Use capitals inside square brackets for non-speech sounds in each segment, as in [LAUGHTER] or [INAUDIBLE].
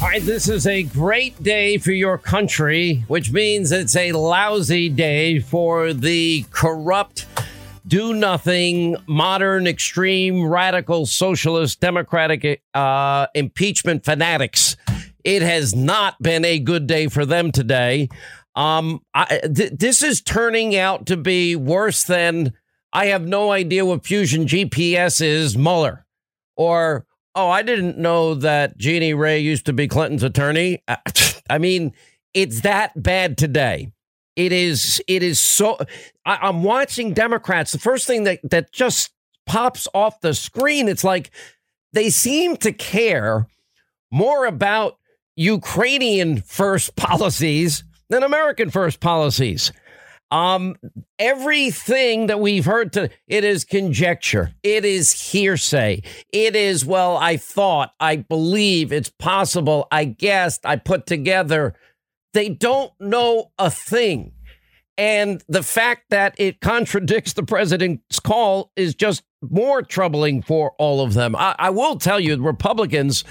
All right, this is a great day for your country, which means it's a lousy day for the corrupt, do nothing, modern, extreme, radical, socialist, democratic uh, impeachment fanatics. It has not been a good day for them today. Um, I, th- this is turning out to be worse than I have no idea what Fusion GPS is, Mueller, or oh, I didn't know that Jeannie Rhee used to be Clinton's attorney. [LAUGHS] I mean, it's that bad today. It is. It is so. I, I'm watching Democrats. The first thing that that just pops off the screen, it's like they seem to care more about Ukrainian first [LAUGHS] policies than American first policies. Um, everything that we've heard to it is conjecture. It is hearsay. It is, well, I thought, I believe, it's possible, I guessed, I put together. They don't know a thing. And the fact that it contradicts the president's call is just more troubling for all of them. I, I will tell you, Republicans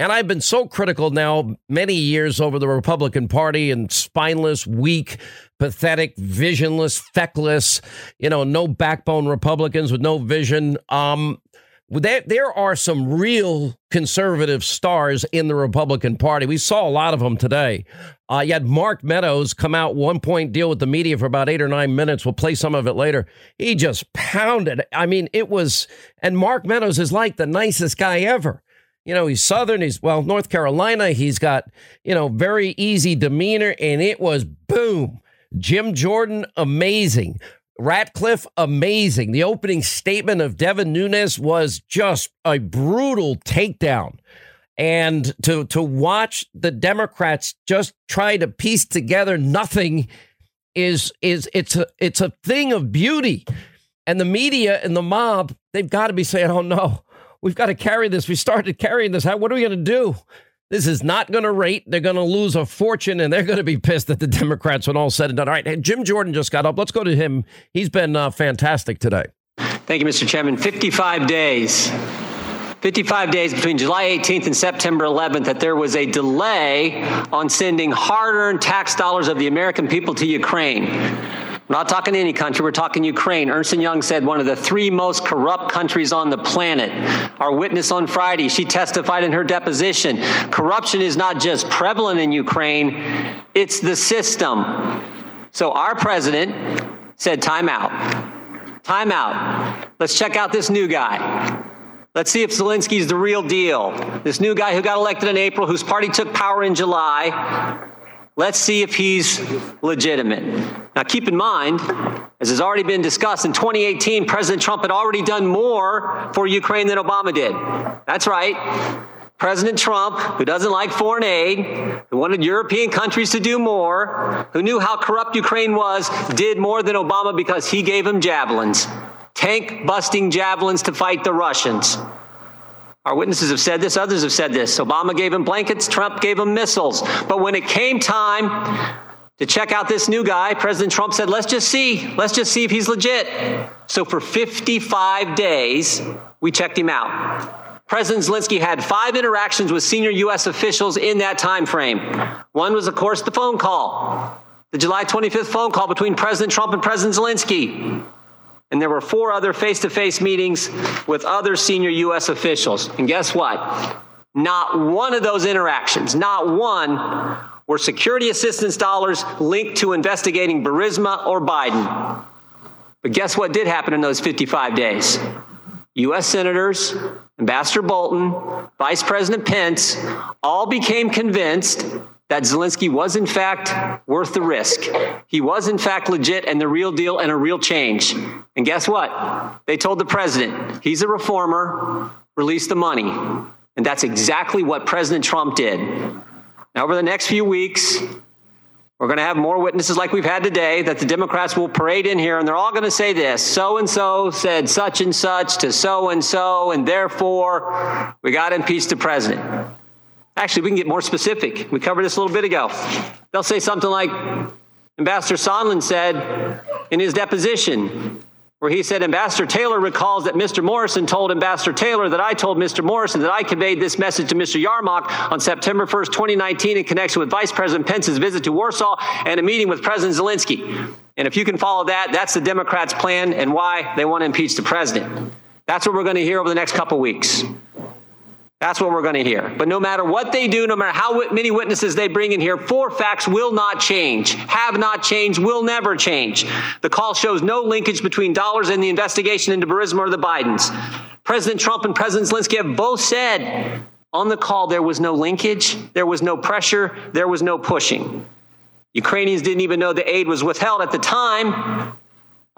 and I've been so critical now many years over the Republican Party and spineless, weak, pathetic, visionless, feckless, you know, no backbone Republicans with no vision. Um, there, there are some real conservative stars in the Republican Party. We saw a lot of them today. Uh, you had Mark Meadows come out one point deal with the media for about eight or nine minutes. We'll play some of it later. He just pounded. I mean, it was, and Mark Meadows is like the nicest guy ever. You know, he's Southern. He's, well, North Carolina. He's got, you know, very easy demeanor. And it was boom. Jim Jordan, amazing. Ratcliffe, amazing. The opening statement of Devin Nunes was just a brutal takedown. And to to watch the Democrats just try to piece together nothing is is it's a it's a thing of beauty. And the media and the mob, they've got to be saying, "Oh no, We've got to carry this. We started carrying this. How, what are we going to do? This is not going to rate. They're going to lose a fortune and they're going to be pissed at the Democrats when all said and done. All right, hey, Jim Jordan just got up. Let's go to him. He's been uh, fantastic today. Thank you, Mr. Chairman. 55 days. 55 days between July 18th and September 11th that there was a delay on sending hard earned tax dollars of the American people to Ukraine. We're not talking any country, we're talking Ukraine. Ernst & Young said one of the three most corrupt countries on the planet. Our witness on Friday, she testified in her deposition. Corruption is not just prevalent in Ukraine, it's the system. So our president said, time out. Time out. Let's check out this new guy. Let's see if Zelensky's the real deal. This new guy who got elected in April, whose party took power in July. Let's see if he's legitimate. Now, keep in mind, as has already been discussed, in 2018, President Trump had already done more for Ukraine than Obama did. That's right. President Trump, who doesn't like foreign aid, who wanted European countries to do more, who knew how corrupt Ukraine was, did more than Obama because he gave him javelins, tank busting javelins to fight the Russians. Our witnesses have said this, others have said this. Obama gave him blankets, Trump gave him missiles. But when it came time to check out this new guy, President Trump said, let's just see. Let's just see if he's legit. So for 55 days, we checked him out. President Zelensky had five interactions with senior U.S. officials in that time frame. One was, of course, the phone call, the July 25th phone call between President Trump and President Zelensky. And there were four other face to face meetings with other senior U.S. officials. And guess what? Not one of those interactions, not one, were security assistance dollars linked to investigating Burisma or Biden. But guess what did happen in those 55 days? U.S. senators, Ambassador Bolton, Vice President Pence all became convinced that Zelensky was, in fact, worth the risk. He was, in fact, legit and the real deal and a real change. And guess what? They told the president, he's a reformer, release the money. And that's exactly what President Trump did. Now, over the next few weeks, we're going to have more witnesses like we've had today that the Democrats will parade in here, and they're all going to say this so and so said such and such to so and so, and therefore we got to impeach the president. Actually, we can get more specific. We covered this a little bit ago. They'll say something like Ambassador Sondland said in his deposition where he said Ambassador Taylor recalls that Mr. Morrison told Ambassador Taylor that I told Mr. Morrison that I conveyed this message to Mr. Yermak on September 1st, 2019, in connection with Vice President Pence's visit to Warsaw and a meeting with President Zelensky. And if you can follow that, that's the Democrats' plan and why they want to impeach the president. That's what we're going to hear over the next couple weeks. That's what we're going to hear. But no matter what they do, no matter how many witnesses they bring in here, four facts will not change, have not changed, will never change. The call shows no linkage between dollars and the investigation into Burisma or the Bidens. President Trump and President Zelensky have both said on the call there was no linkage, there was no pressure, there was no pushing. Ukrainians didn't even know the aid was withheld at the time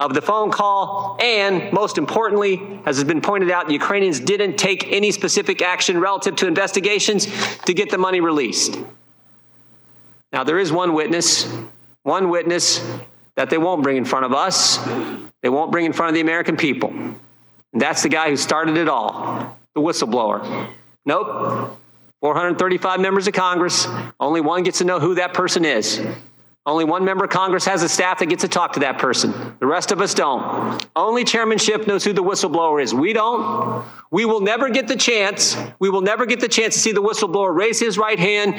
of the phone call. And most importantly, as has been pointed out, the Ukrainians didn't take any specific action relative to investigations to get the money released. Now, there is one witness, one witness that they won't bring in front of us, they won't bring in front of the American people. And that's the guy who started it all, the whistleblower. Nope. 435 members of Congress, only one gets to know who that person is. Only one member of Congress has a staff that gets to talk to that person. The rest of us don't. Only chairmanship knows who the whistleblower is. We don't. We will never get the chance. We will never get the chance to see the whistleblower raise his right hand,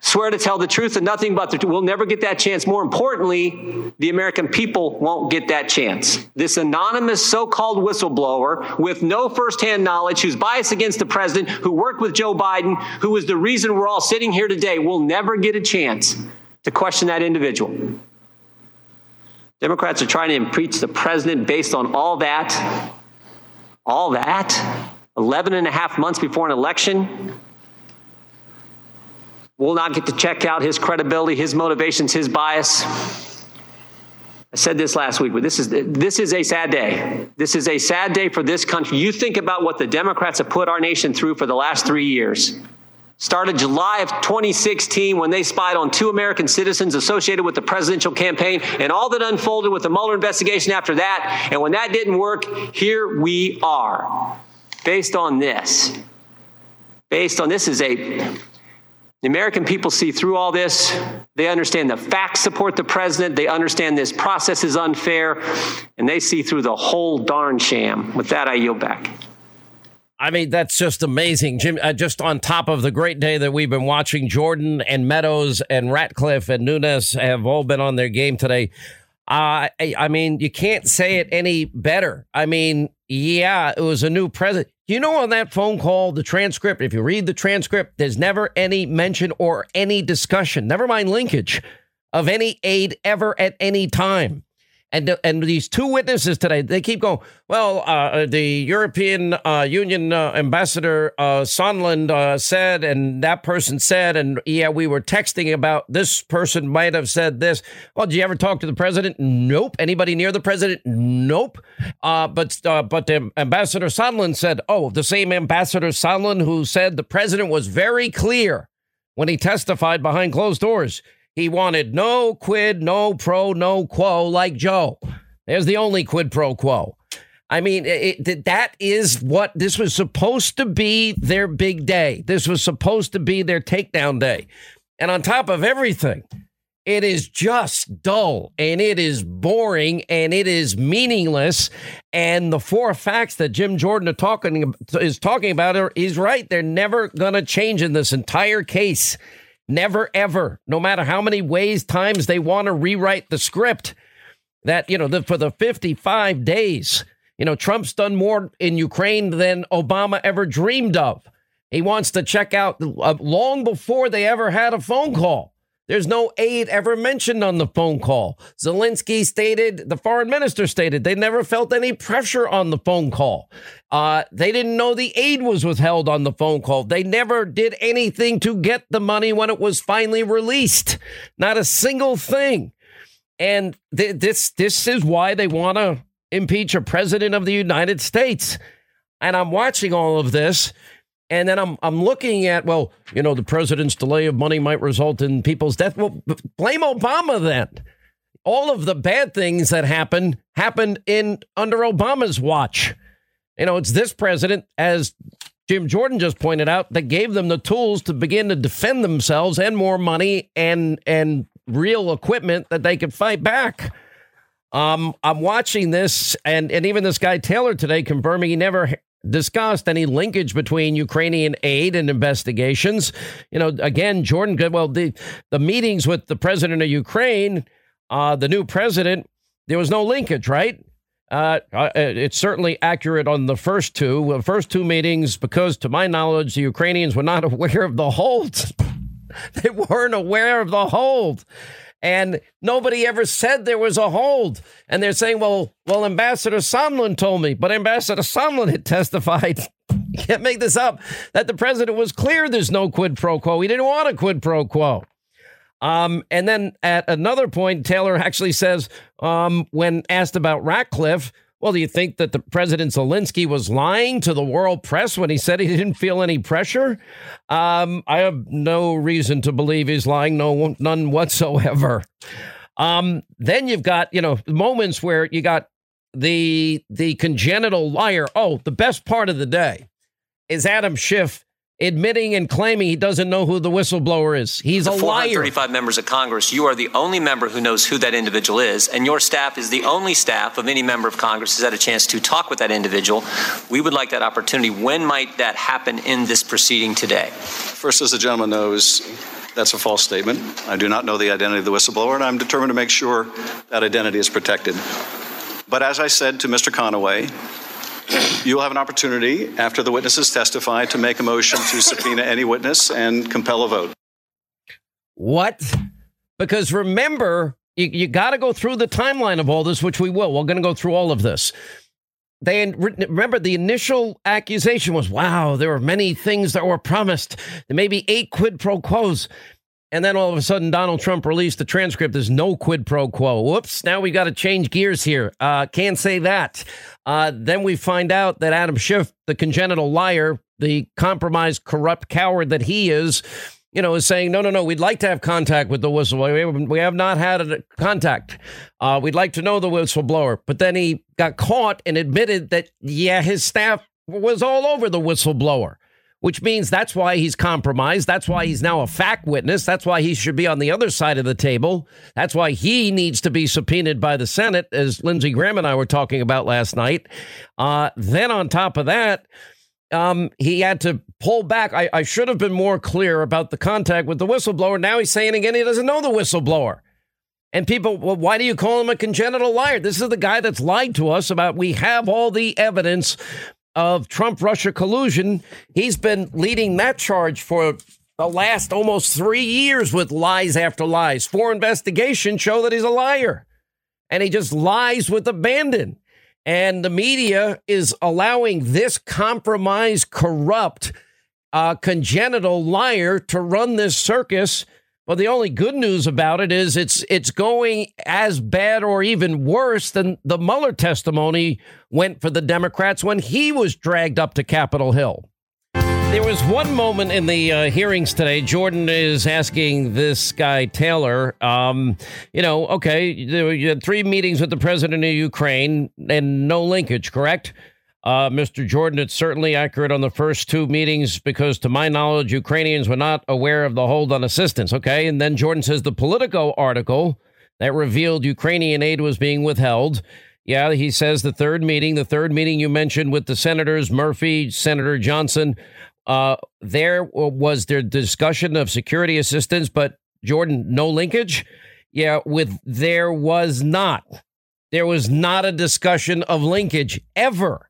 swear to tell the truth and nothing but the truth. We'll never get that chance. More importantly, the American people won't get that chance. This anonymous so called whistleblower with no firsthand knowledge, who's biased against the president, who worked with Joe Biden, who is the reason we're all sitting here today, will never get a chance to question that individual. Democrats are trying to impeach the president based on all that. All that. 11 and a half months before an election. We'll not get to check out his credibility, his motivations, his bias. I said this last week, but this is this is a sad day. This is a sad day for this country. You think about what the Democrats have put our nation through for the last three years started July of 2016 when they spied on two American citizens associated with the presidential campaign and all that unfolded with the Mueller investigation after that. And when that didn't work, here we are. Based on this. Based on this is a the American people see through all this. They understand the facts support the president. They understand this process is unfair, and they see through the whole darn sham. With that, I yield back. I mean, that's just amazing, Jim. Uh, just on top of the great day that we've been watching, Jordan and Meadows and Ratcliffe and Nunes have all been on their game today. Uh, I, I mean, you can't say it any better. I mean, yeah, it was a new president. You know, on that phone call, the transcript, if you read the transcript, there's never any mention or any discussion, never mind linkage, of any aid ever at any time. And, and these two witnesses today, they keep going, well, uh, the European uh, Union uh, ambassador uh, Sondland uh, said, and that person said, and yeah, we were texting about this person might have said this. Well, did you ever talk to the president? Nope. Anybody near the president? Nope. Uh, but uh, but Ambassador Sondland said, oh, the same Ambassador Sondland who said the president was very clear when he testified behind closed doors. He wanted no quid, no pro, no quo like Joe. There's the only quid pro quo. I mean, it, that is what this was supposed to be their big day. This was supposed to be their takedown day. And on top of everything, it is just dull and it is boring and it is meaningless. And the four facts that Jim Jordan talking, is talking about are, he's right. They're never going to change in this entire case. Never, ever, no matter how many ways, times they want to rewrite the script, that, you know, the, for the 55 days, you know, Trump's done more in Ukraine than Obama ever dreamed of. He wants to check out uh, long before they ever had a phone call. There's no aid ever mentioned on the phone call. Zelensky stated, the foreign minister stated, they never felt any pressure on the phone call. Uh, they didn't know the aid was withheld on the phone call. They never did anything to get the money when it was finally released. Not a single thing. And th- this this is why they want to impeach a president of the United States. And I'm watching all of this and then I'm I'm looking at well, you know, the president's delay of money might result in people's death. Well, blame Obama then. All of the bad things that happened happened in under Obama's watch. You know, it's this president, as Jim Jordan just pointed out, that gave them the tools to begin to defend themselves and more money and and real equipment that they could fight back. Um, I'm watching this, and and even this guy Taylor today confirming he never discussed any linkage between Ukrainian aid and investigations. You know, again, Jordan Good. Well, the the meetings with the president of Ukraine, uh, the new president, there was no linkage, right? Uh, uh it's certainly accurate on the first two. The first two meetings, because to my knowledge, the Ukrainians were not [LAUGHS] aware of the hold. [LAUGHS] they weren't aware of the hold and nobody ever said there was a hold. And they're saying, well, well, Ambassador Sondland told me, but Ambassador Sondland had [LAUGHS] testified. you can't make this up. That the president was clear there's no quid pro quo. He didn't want a quid pro quo. Um, and then at another point, Taylor actually says, um, when asked about Ratcliffe, well, do you think that the President Zelensky was lying to the world press when he said he didn't feel any pressure? Um, I have no reason to believe he's lying, no none whatsoever. Um, then you've got you know moments where you got the the congenital liar. Oh, the best part of the day is Adam Schiff admitting and claiming he doesn't know who the whistleblower is. He's the a liar. 435 members of Congress, you are the only member who knows who that individual is, and your staff is the only staff of any member of Congress who's had a chance to talk with that individual. We would like that opportunity. When might that happen in this proceeding today? First, as the gentleman knows, that's a false statement. I do not know the identity of the whistleblower, and I'm determined to make sure that identity is protected. But as I said to Mr. Conaway, You'll have an opportunity after the witnesses testify to make a motion to subpoena any witness and compel a vote. What? Because remember, you, you got to go through the timeline of all this, which we will. We're going to go through all of this. They remember the initial accusation was, "Wow, there were many things that were promised. There may be eight quid pro quos." And then all of a sudden, Donald Trump released the transcript. There's no quid pro quo. Whoops. Now we've got to change gears here. Uh, can't say that. Uh, then we find out that Adam Schiff, the congenital liar, the compromised, corrupt coward that he is, you know, is saying, no, no, no, we'd like to have contact with the whistleblower. We have, not had a contact. Uh, we'd like to know the whistleblower. But then he got caught and admitted that, yeah, his staff was all over the whistleblower which means that's why he's compromised. That's why he's now a fact witness. That's why he should be on the other side of the table. That's why he needs to be subpoenaed by the Senate, as Lindsey Graham and I were talking about last night. Uh, then, on top of that, um, he had to pull back. I, I should have been more clear about the contact with the whistleblower. Now he's saying again he doesn't know the whistleblower. And people, well, why do you call him a congenital liar? This is the guy that's lied to us about we have all the evidence of Trump Russia collusion. He's been leading that charge for the last almost three years with lies after lies. Four investigations show that he's a liar. And he just lies with abandon. And the media is allowing this compromised, corrupt, uh, congenital liar to run this circus well, the only good news about it is it's it's going as bad or even worse than the Mueller testimony went for the Democrats when he was dragged up to Capitol Hill. There was one moment in the uh, hearings today. Jordan is asking this guy Taylor, um, you know, okay, you had three meetings with the president of Ukraine and no linkage, correct? Uh, Mr. Jordan, it's certainly accurate on the first two meetings because, to my knowledge, Ukrainians were not aware of the hold on assistance. Okay. And then Jordan says the Politico article that revealed Ukrainian aid was being withheld. Yeah, he says the third meeting, the third meeting you mentioned with the senators, Murphy, Senator Johnson, uh, there was their discussion of security assistance, but Jordan, no linkage. Yeah, with there was not. There was not a discussion of linkage ever.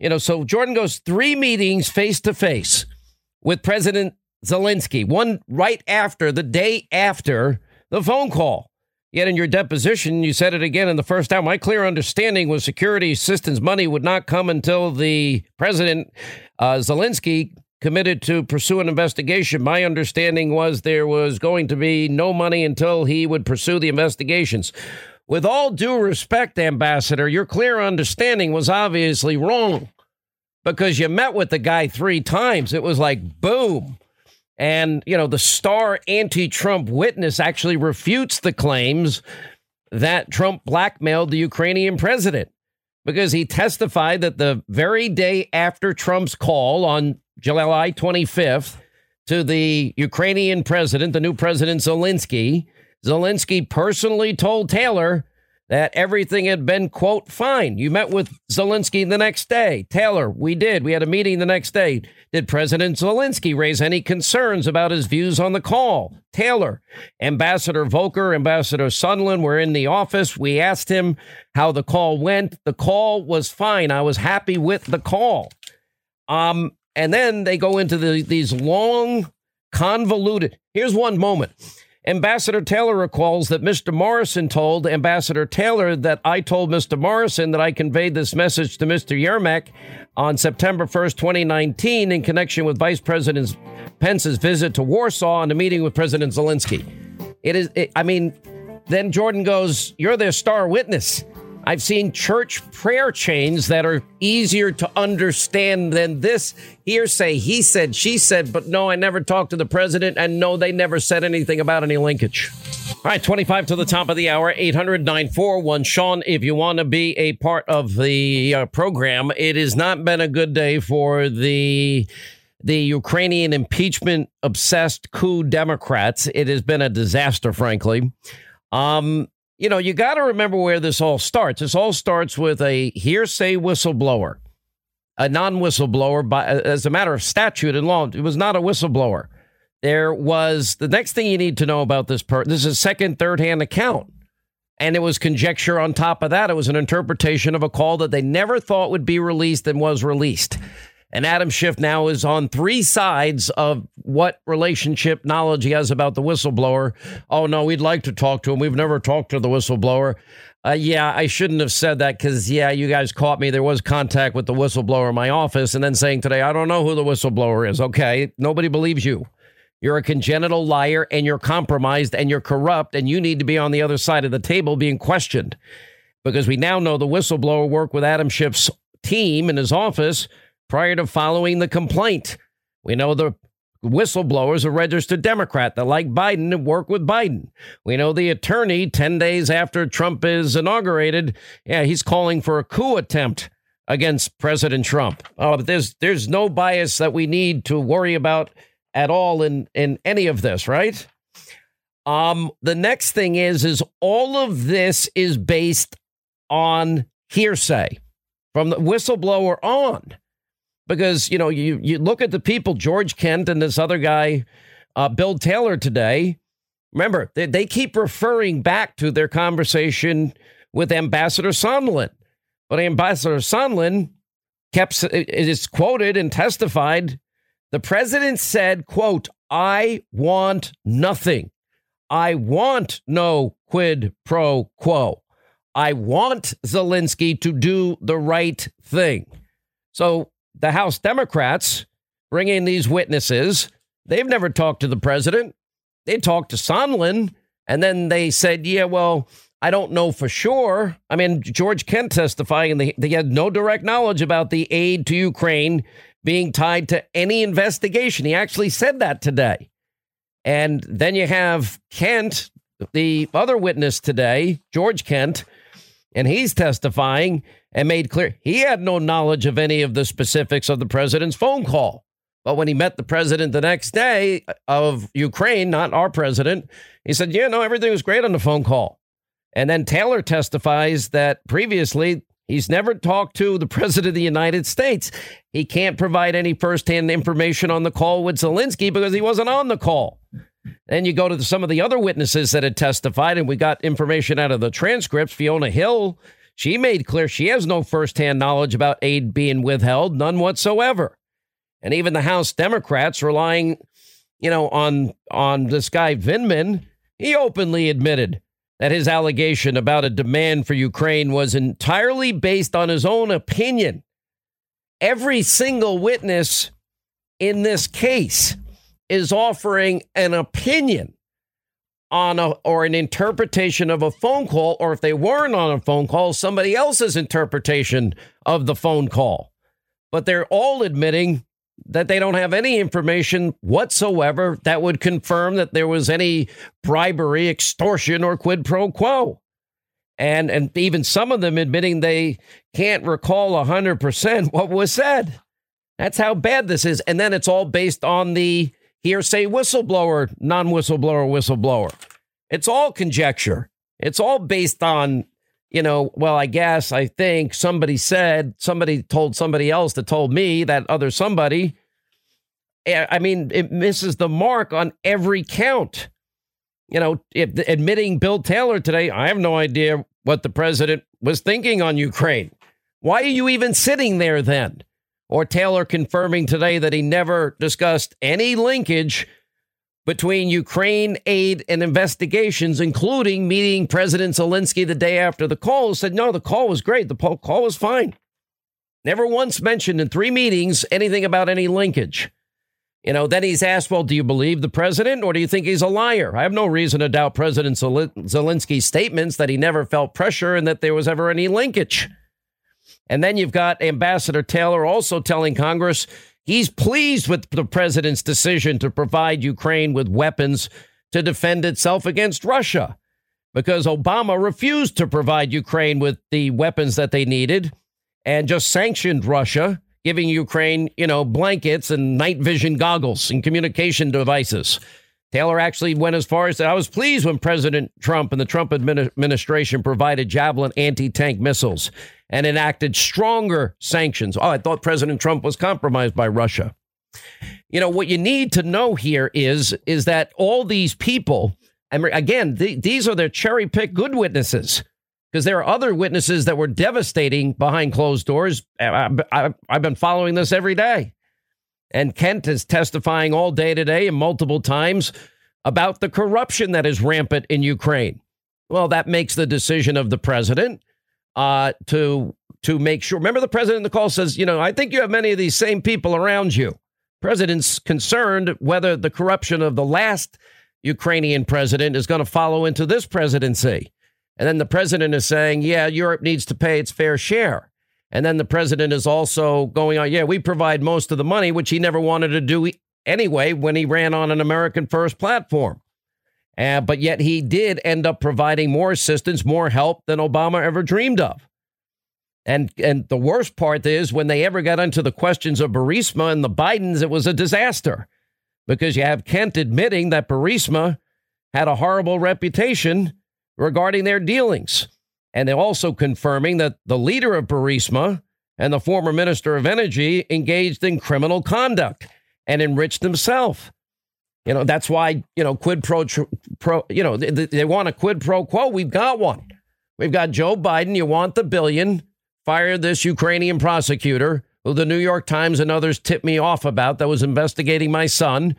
You know, so Jordan goes three meetings face to face with President Zelensky, one right after, the day after the phone call. Yet in your deposition, you said it again in the first time. My clear understanding was security assistance money would not come until the president, uh, Zelensky, committed to pursue an investigation. My understanding was there was going to be no money until he would pursue the investigations. With all due respect, Ambassador, your clear understanding was obviously wrong because you met with the guy three times. It was like, boom. And, you know, the star anti Trump witness actually refutes the claims that Trump blackmailed the Ukrainian president because he testified that the very day after Trump's call on July 25th to the Ukrainian president, the new president Zelensky, Zelensky personally told Taylor that everything had been, quote, fine. You met with Zelensky the next day. Taylor, we did. We had a meeting the next day. Did President Zelensky raise any concerns about his views on the call? Taylor, Ambassador Volker, Ambassador Sondland were in the office. We asked him how the call went. The call was fine. I was happy with the call. Um, and then they go into the, these long, convoluted. Here's one moment. Ambassador Taylor recalls that Mr. Morrison told Ambassador Taylor that I told Mr. Morrison that I conveyed this message to Mr. Yermak on September 1st, 2019, in connection with Vice President Pence's visit to Warsaw and a meeting with President Zelensky. It is, it, I mean, then Jordan goes, You're their star witness. I've seen church prayer chains that are easier to understand than this hearsay. He said, she said, but no, I never talked to the president, and no, they never said anything about any linkage. All right, 25 to the top of the hour, 800 941. Sean, if you want to be a part of the uh, program, it has not been a good day for the the Ukrainian impeachment obsessed coup Democrats. It has been a disaster, frankly. Um, you know, you got to remember where this all starts. This all starts with a hearsay whistleblower, a non whistleblower, as a matter of statute and law. It was not a whistleblower. There was the next thing you need to know about this person. This is a second, third hand account. And it was conjecture on top of that. It was an interpretation of a call that they never thought would be released and was released. And Adam Schiff now is on three sides of what relationship knowledge he has about the whistleblower. Oh, no, we'd like to talk to him. We've never talked to the whistleblower. Uh, yeah, I shouldn't have said that because, yeah, you guys caught me. There was contact with the whistleblower in my office. And then saying today, I don't know who the whistleblower is. Okay, nobody believes you. You're a congenital liar and you're compromised and you're corrupt and you need to be on the other side of the table being questioned because we now know the whistleblower worked with Adam Schiff's team in his office prior to following the complaint. We know the whistleblowers are registered Democrat that like Biden and work with Biden. We know the attorney 10 days after Trump is inaugurated, yeah, he's calling for a coup attempt against President Trump. Oh, but there's there's no bias that we need to worry about at all in in any of this, right? Um the next thing is is all of this is based on hearsay from the whistleblower on because you know you you look at the people George Kent and this other guy uh, Bill Taylor today. Remember, they, they keep referring back to their conversation with Ambassador Sondland, but Ambassador Sondland kept is quoted and testified. The president said, "quote I want nothing. I want no quid pro quo. I want Zelensky to do the right thing." So the House Democrats bringing these witnesses. They've never talked to the president. They talked to Sondland, and then they said, yeah, well, I don't know for sure. I mean, George Kent testifying, and they, they had no direct knowledge about the aid to Ukraine being tied to any investigation. He actually said that today. And then you have Kent, the other witness today, George Kent, and he's testifying and made clear he had no knowledge of any of the specifics of the president's phone call. But when he met the president the next day of Ukraine, not our president, he said, Yeah, no, everything was great on the phone call. And then Taylor testifies that previously he's never talked to the [LAUGHS] president of the United States. He can't provide any firsthand information on the call with Zelensky because he wasn't on the call. Then you go to some of the other witnesses that had testified, and we got information out of the transcripts. Fiona Hill she made clear she has no firsthand knowledge about aid being withheld, none whatsoever. And even the House Democrats relying, you know, on on this guy Vindman, he openly admitted that his allegation about a demand for Ukraine was entirely based on his own opinion. Every single witness in this case is offering an opinion on a or an interpretation of a phone call, or if they weren't on a phone call, somebody else's interpretation of the phone call. But they're all admitting that they don't have any information whatsoever that would confirm that there was any bribery, extortion, or quid pro quo. And, and even some of them admitting they can't recall 100% [LAUGHS] what was said. That's how bad this is. And then it's all based on the hearsay whistleblower, non whistleblower, whistleblower. It's all conjecture. It's all based on you know, well, I guess, I think somebody said, somebody told somebody else that told me that other somebody. Eh, I mean, it misses the mark on every count. You know, if, admitting Bill Taylor today, I have no idea what the president was thinking on Ukraine. Why are you even sitting there then? Or Taylor confirming today that he never discussed any linkage between Ukraine aid and investigations, including meeting President Zelensky the day after the call, said, no, the call was great. The call was fine. Never once mentioned in three meetings anything about any linkage. You know, then he's asked, well, do you believe the president or do you think he's a liar? I have no reason to doubt President Zelensky's statements that he never felt pressure and that there was ever any linkage. And then you've got Ambassador Taylor also telling Congress he's pleased with the president's decision to provide Ukraine with weapons to defend itself against Russia because Obama refused to provide Ukraine with the weapons that they needed and just sanctioned Russia giving Ukraine, you know, blankets and night vision goggles and communication devices. Taylor actually went as far as that I was pleased when President Trump and the Trump administration provided Javelin anti tank missiles and enacted stronger sanctions. Oh, I thought President Trump was compromised by Russia. You know, what you need to know here is, is that all these people, and again, th- these are their cherry picked good witnesses because there are other witnesses that were devastating behind closed doors. I, I, I've been following this every day. And Kent is testifying all day today and multiple times about the corruption that is rampant in Ukraine. Well, that makes the decision of the president uh, to to make sure. Remember, the president in the call says, you know, I think you have many of these same people around you. President's concerned whether the corruption of the last Ukrainian president is going to follow into this presidency. And then the president is saying, yeah, Europe needs to pay its fair share. And then the president is also going on, yeah, we provide most of the money, which he never wanted to do anyway when he ran on an American first platform. Uh, but yet he did end up providing more assistance, more help than Obama ever dreamed of. And and the worst part is when they ever got into the questions of Burisma and the Bidens, it was a disaster because you have Kent admitting that Burisma had a horrible reputation regarding their dealings. And they're also confirming that the leader of Burisma and the former minister of energy engaged in criminal conduct and enriched himself. You know, that's why, you know, quid pro, pro you know, they, they want a quid pro quo. We've got one. We've got Joe Biden. You want the billion. Fire this Ukrainian prosecutor who the New York Times and others tipped me off about that was investigating my son,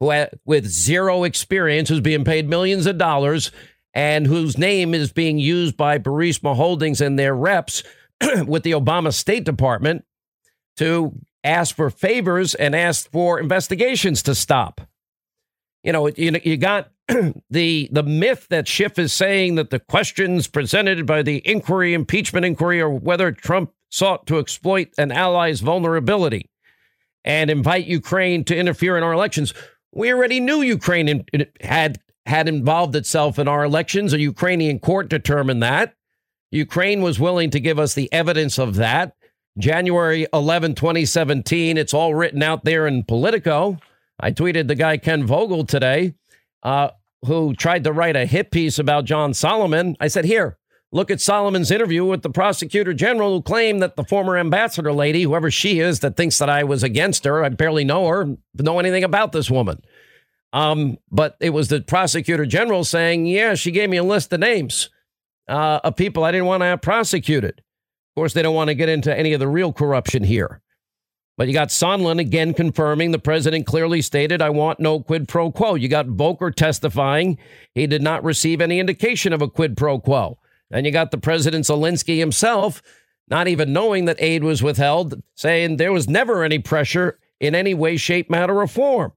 who had, with zero experience, who's being paid millions of dollars and whose name is being used by Burisma Holdings and their reps [CLEARS THROAT] with the Obama State Department to ask for favors and ask for investigations to stop. You know, you, you got [CLEARS THROAT] the the myth that Schiff is saying that the questions presented by the inquiry, impeachment inquiry, or whether Trump sought to exploit an ally's vulnerability and invite Ukraine to interfere in our elections. We already knew Ukraine had had involved itself in our elections. A Ukrainian court determined that. Ukraine was willing to give us the evidence of that. January 11, 2017, it's all written out there in Politico. I tweeted the guy Ken Vogel today, uh, who tried to write a hit piece about John Solomon. I said, Here, look at Solomon's interview with the prosecutor general who claimed that the former ambassador lady, whoever she is, that thinks that I was against her, I barely know her, know anything about this woman. Um, but it was the prosecutor general saying, yeah, she gave me a list of names uh, of people I didn't want to have prosecuted. Of course, they don't want to get into any of the real corruption here. But you got Sondland again confirming the president clearly stated, I want no quid pro quo. You got Volker testifying he did not receive any indication of a quid pro quo. And you got the president Zelensky himself not even knowing that aid was withheld, saying there was never any pressure in any way, shape, matter, or form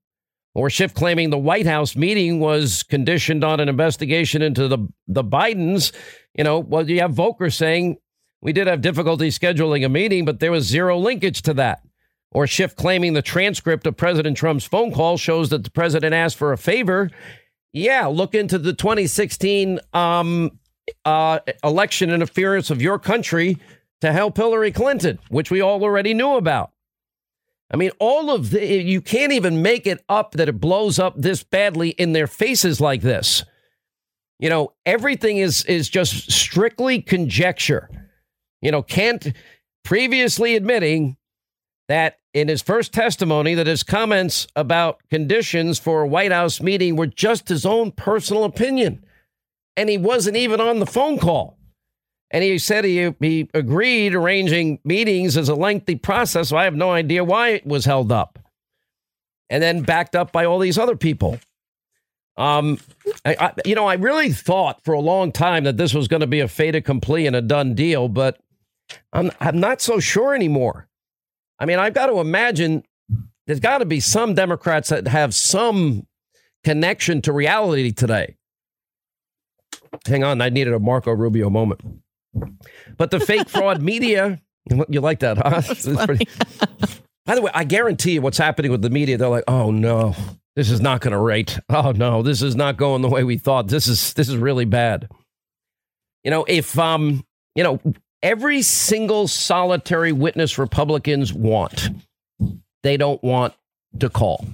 or Schiff claiming the White House meeting was conditioned on an investigation into the the Bidens. You know, well, you have Volker saying we did have difficulty scheduling a meeting, but there was zero linkage to that. Or Schiff claiming the transcript of President Trump's phone call shows that the president asked for a favor. Yeah, look into the 2016 um, uh, election interference of your country to help Hillary Clinton, which we all already knew about. I mean, all of the, you can't even make it up that it blows up this badly in their faces like this. You know, everything is is just strictly conjecture. You know, Kent previously admitting that in his first testimony that his comments about conditions for a White House meeting were just his own personal opinion. And he wasn't even on the phone call. And he said he, he agreed arranging meetings is a lengthy process. So I have no idea why it was held up. And then backed up by all these other people. Um, I, I, you know, I really thought for a long time that this was going to be a fait accompli and a done deal, but I'm, I'm not so sure anymore. I mean, I've got to imagine there's got to be some Democrats that have some connection to reality today. Hang on, I needed a Marco Rubio moment. But the fake fraud media, you like that, huh? Pretty... By the way, I guarantee you what's happening with the media, they're like, oh no, this is not going to rate. Oh no, this is not going the way we thought. This is this is really bad. You know, if um, you know, every single solitary witness Republicans want, they don't want to call.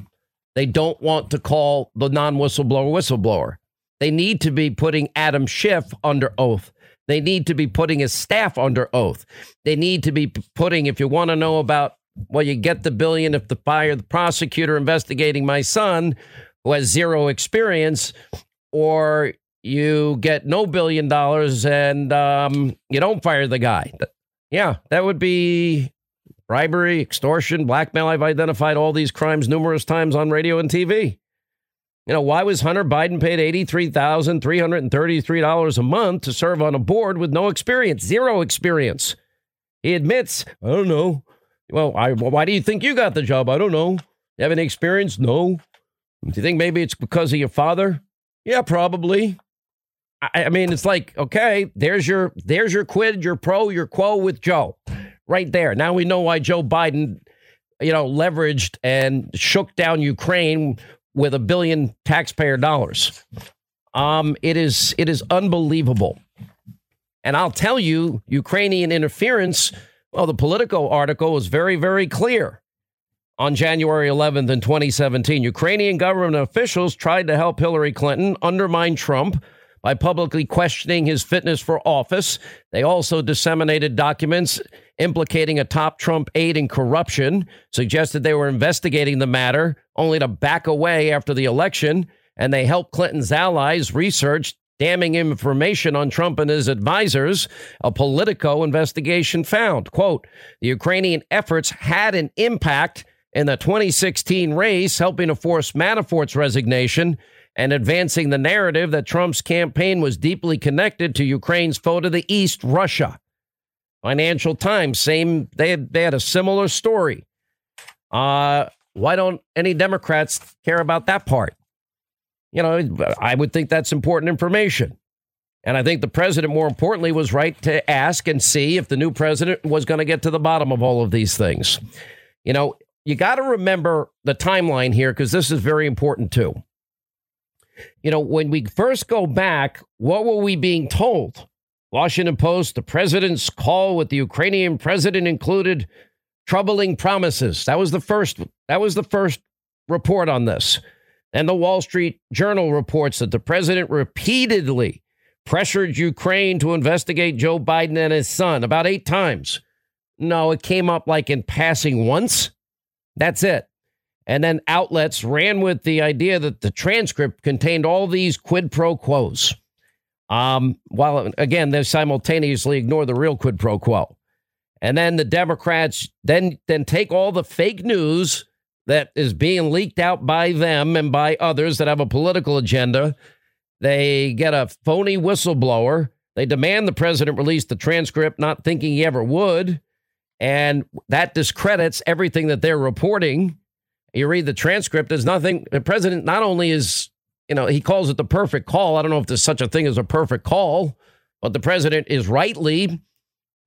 They don't want to call the non whistleblower whistleblower. They need to be putting Adam Schiff under oath. They need to be putting his staff under oath. They need to be putting, if you want to know about, well, you get the billion if the fire the prosecutor investigating my son who has zero experience, or you get no billion dollars and um, you don't fire the guy. Yeah, that would be bribery, extortion, blackmail. I've identified all these crimes numerous times on radio and TV. You know, why was Hunter Biden paid $83,333 a month to serve on a board with no experience, zero experience? He admits, I don't know. Well, I, why do you think you got the job? I don't know. You have any experience? No. Do you think maybe it's because of your father? Yeah, probably. I, I mean, it's like, okay, there's your there's your quid, your pro, your quo with Joe, right there. Now we know why Joe Biden, you know, leveraged and shook down Ukraine with a billion taxpayer dollars. Um, it is it is unbelievable. And I'll tell you, Ukrainian interference. Well, the Politico article was very, very clear. On January 11th in 2017, Ukrainian government officials tried to help Hillary Clinton undermine Trump by publicly questioning his fitness for office. They also disseminated documents implicating a top Trump aide in corruption, suggested they were investigating the matter, only to back away after the election. And they helped Clinton's allies research damning information on Trump and his advisors. A Politico investigation found, quote, the Ukrainian efforts had an impact in the 2016 race, helping to force Manafort's resignation and advancing the narrative that Trump's campaign was deeply connected to Ukraine's foe to the east, Russia. Financial Times, same, they had, they had a similar story. Uh, why don't any Democrats care about that part? You know, I would think that's important information. And I think the president, more importantly, was right to ask and see if the new president was going to get to the bottom of all of these things. You know, you got to remember the timeline here because this is very important too you know, when we first go back, what were we being told? Washington Post, the president's call with the Ukrainian president included troubling promises. That was the first that was the first report on this. And the Wall Street Journal reports that the president repeatedly pressured Ukraine to investigate Joe Biden and his son about 8 times. No, it came up like in passing once. That's it. And then outlets ran with the idea that the transcript contained all these quid pro quos. Um, while again, they simultaneously ignore the real quid pro quo. And then the Democrats then then take all the fake news that is being leaked out by them and by others that have a political agenda. They get a phony whistleblower. They demand the president release the transcript, not thinking he ever would. And that discredits everything that they're reporting. You read the transcript, there's nothing. The president not only is, you know, he calls it the perfect call. I don't know if there's such a thing as a perfect call, but the president is rightly,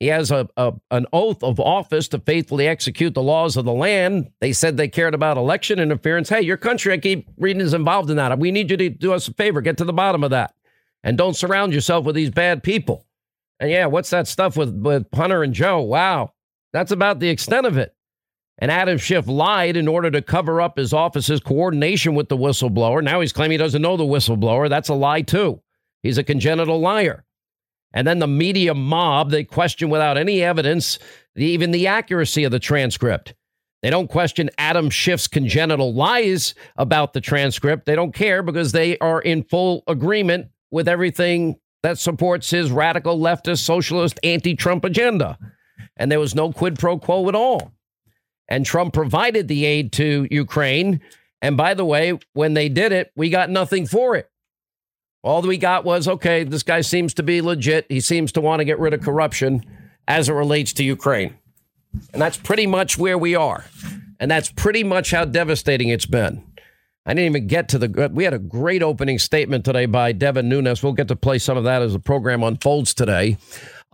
he has a, a an oath of office to faithfully execute the laws of the land. They said they cared about election interference. Hey, your country, I keep reading, is involved in that. We need you to do us a favor, get to the bottom of that. And don't surround yourself with these bad people. And yeah, what's that stuff with, with Hunter and Joe? Wow. That's about the extent of it. And Adam Schiff lied in order to cover up his office's coordination with the whistleblower. Now he's claiming he doesn't know the whistleblower. That's a lie, too. He's a congenital liar. And then the media mob, they question without any evidence even the accuracy of the transcript. They don't question Adam Schiff's congenital lies about the transcript. They don't care because they are in full agreement with everything that supports his radical leftist, socialist, anti Trump agenda. And there was no quid pro quo at all. And Trump provided the aid to Ukraine. And by the way, when they did it, we got nothing for it. All we got was okay, this guy seems to be legit. He seems to want to get rid of corruption as it relates to Ukraine. And that's pretty much where we are. And that's pretty much how devastating it's been. I didn't even get to the. Uh, we had a great opening statement today by Devin Nunes. We'll get to play some of that as the program unfolds today.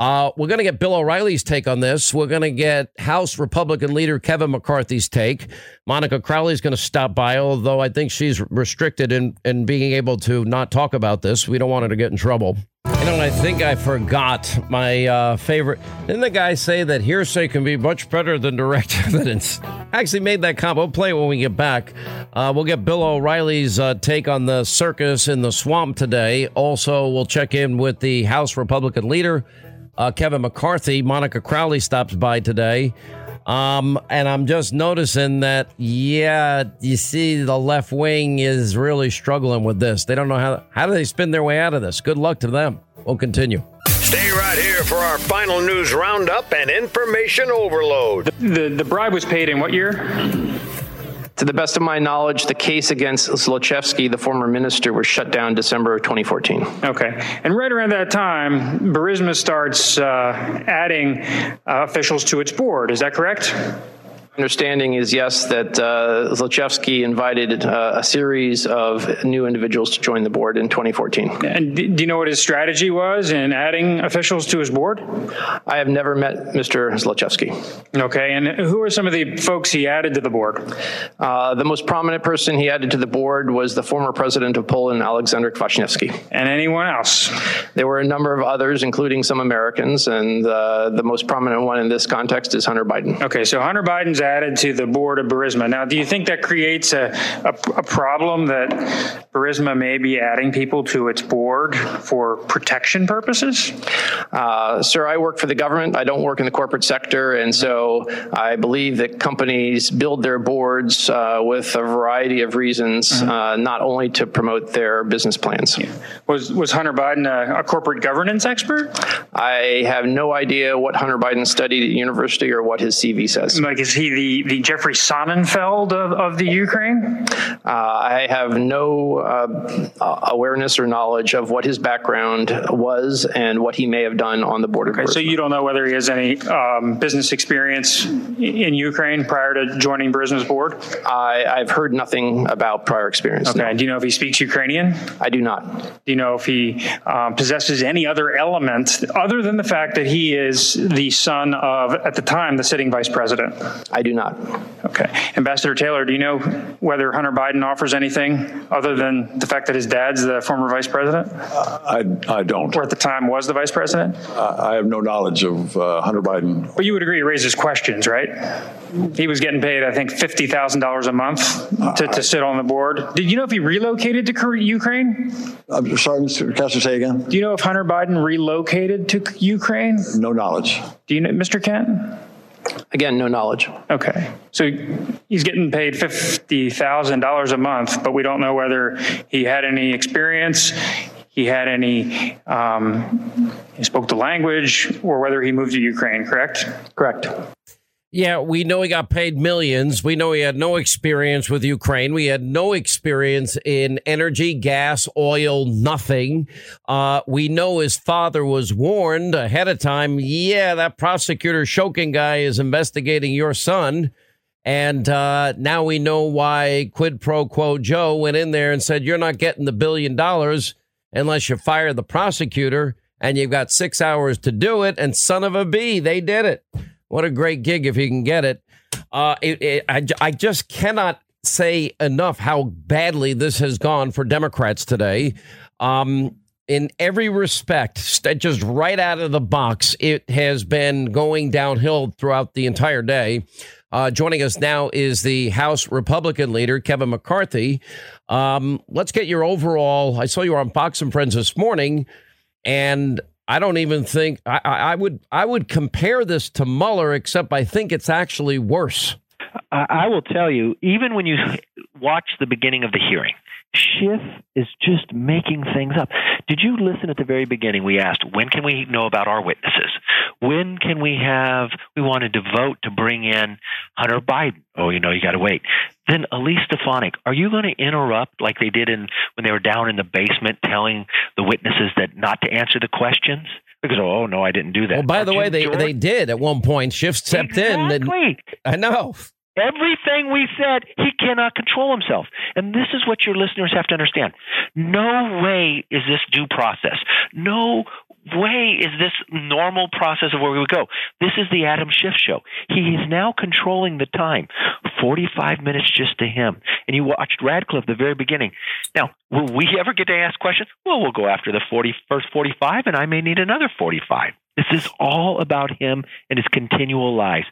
Uh, we're going to get Bill O'Reilly's take on this. We're going to get House Republican leader Kevin McCarthy's take. Monica Crowley's going to stop by, although I think she's restricted in, in being able to not talk about this. We don't want her to get in trouble. You know, I think I forgot my uh, favorite. Didn't the guy say that hearsay can be much better than direct [LAUGHS] evidence? Actually made that comment. We'll play it when we get back. Uh, we'll get Bill O'Reilly's uh, take on the circus in the swamp today. Also, we'll check in with the House Republican leader uh, Kevin McCarthy. Monica Crowley stops by today. Um, and I'm just noticing that, yeah, you see, the left wing is really struggling with this. They don't know how how do they spin their way out of this. Good luck to them. We'll continue. Stay right here for our final news roundup and information overload. The the bribe was paid in what year? To the best of my knowledge, the case against Zlochevsky, the former minister, was shut down December of 2014. Okay. And right around that time, Burisma starts uh, adding uh, officials to its board. Is that correct? Understanding is yes, that uh, Zlochevsky invited uh, a series of new individuals to join the board in 2014. And do you know what his strategy was in adding officials to his board? I have never met Mr. Zlochevsky. Okay, and who are some of the folks he added to the board? Uh, the most prominent person he added to the board was the former president of Poland, Alexander Kwaśniewski. And anyone else? There were a number of others, including some Americans, and uh, the most prominent one in this context is Hunter Biden. Okay, so Hunter Biden's added to the board of Burisma. Now, do you think that creates a, a, a, problem that Burisma may be adding people to its board for protection purposes? Uh, sir, I work for the government. I don't work in the corporate sector. And so I believe that companies build their boards uh, with a variety of reasons, mm-hmm. uh, not only to promote their business plans. Yeah. Was, was Hunter Biden a, a corporate governance expert? I have no idea what Hunter Biden studied at university or what his CV says. Like, is he the, the Jeffrey Sonnenfeld of, of the Ukraine? Uh, I have no uh, awareness or knowledge of what his background was and what he may have done on the border. Okay, so you don't know whether he has any um, business experience in Ukraine prior to joining Burisma's board? I, I've heard nothing about prior experience. Okay. No. Do you know if he speaks Ukrainian? I do not. Do you know if he um, possesses any other element other than the fact that he is the son of, at the time, the sitting vice president? I do not. Okay. Ambassador Taylor, do you know whether Hunter Biden offers anything other than the fact that his dad's the former vice president? Uh, I, I don't. Or at the time was the vice president? Uh, I have no knowledge of uh, Hunter Biden. But you would agree it raises questions, right? He was getting paid, I think, $50,000 a month to, to sit on the board. Did you know if he relocated to Ukraine? I'm sorry, Mr. Kessler, say again. Do you know if Hunter Biden relocated to Ukraine? No knowledge. Do you know, Mr. Kent? Again, no knowledge. Okay. So he's getting paid $50,000 a month, but we don't know whether he had any experience, he had any, um, he spoke the language, or whether he moved to Ukraine, correct? Correct. Yeah, we know he got paid millions. We know he had no experience with Ukraine. We had no experience in energy, gas, oil, nothing. Uh, we know his father was warned ahead of time. Yeah, that prosecutor Shokin guy is investigating your son. And uh, now we know why quid pro quo Joe went in there and said, You're not getting the billion dollars unless you fire the prosecutor. And you've got six hours to do it. And son of a b, they did it. What a great gig if you can get it. Uh, it, it I, I just cannot say enough how badly this has gone for Democrats today. Um, in every respect, just right out of the box, it has been going downhill throughout the entire day. Uh, joining us now is the House Republican leader, Kevin McCarthy. Um, let's get your overall. I saw you were on Fox and Friends this morning, and I don't even think I, I would I would compare this to Mueller, except I think it's actually worse. I will tell you, even when you [LAUGHS] watch the beginning of the hearing, Schiff is just making things up. Did you listen at the very beginning? We asked, when can we know about our witnesses? When can we have, we wanted to vote to bring in Hunter Biden. Oh, you know, you got to wait. Then Elise Stefanik, are you going to interrupt like they did in when they were down in the basement telling the witnesses that not to answer the questions? Because oh no, I didn't do that. Well, by the way, they they did at one point. Schiff stepped exactly. in. And, I know. Everything we said, he cannot control himself. And this is what your listeners have to understand. No way is this due process. No way is this normal process of where we would go. This is the Adam Schiff show. He is now controlling the time. 45 minutes just to him. And you watched Ratcliffe the very beginning. Now, will we ever get to ask questions? Well, we'll go after the 40, first 45, and I may need another 45. This is all about him and his continual lies.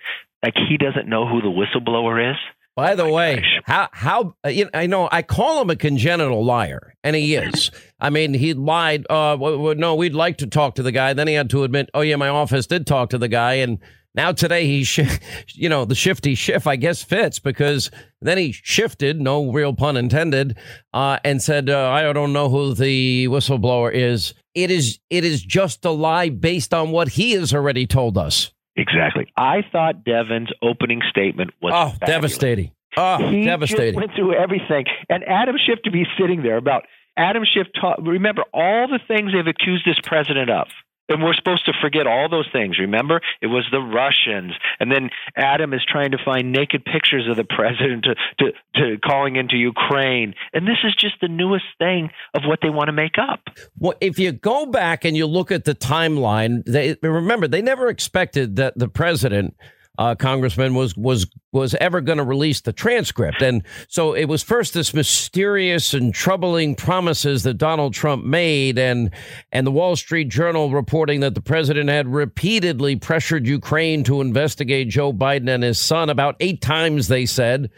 Like he doesn't know who the whistleblower is. By the way, how how uh, you know, I know I call him a congenital liar, and he is. I mean, he lied. Uh, well, well, no, we'd like to talk to the guy. Then he had to admit, oh yeah, my office did talk to the guy, and now today he, sh- [LAUGHS] you know, the shifty shift I guess fits because then he shifted, no real pun intended, uh, and said, uh, I don't know who the whistleblower is. It is it is just a lie based on what he has already told us. Exactly. I thought Devin's opening statement was oh fabulous. devastating. Oh, he devastating. Just went through everything, and Adam Schiff to be sitting there about Adam Schiff. Ta- remember all the things they've accused this president of. And we're supposed to forget all those things. Remember, it was the Russians, and then Adam is trying to find naked pictures of the president to, to, to calling into Ukraine, and this is just the newest thing of what they want to make up. Well, if you go back and you look at the timeline, they remember they never expected that the president uh, congressman was was was ever going to release the transcript, and so it was first this mysterious and troubling promises that Donald Trump made, and and the Wall Street Journal reporting that the president had repeatedly pressured Ukraine to investigate Joe Biden and his son about eight times. They said.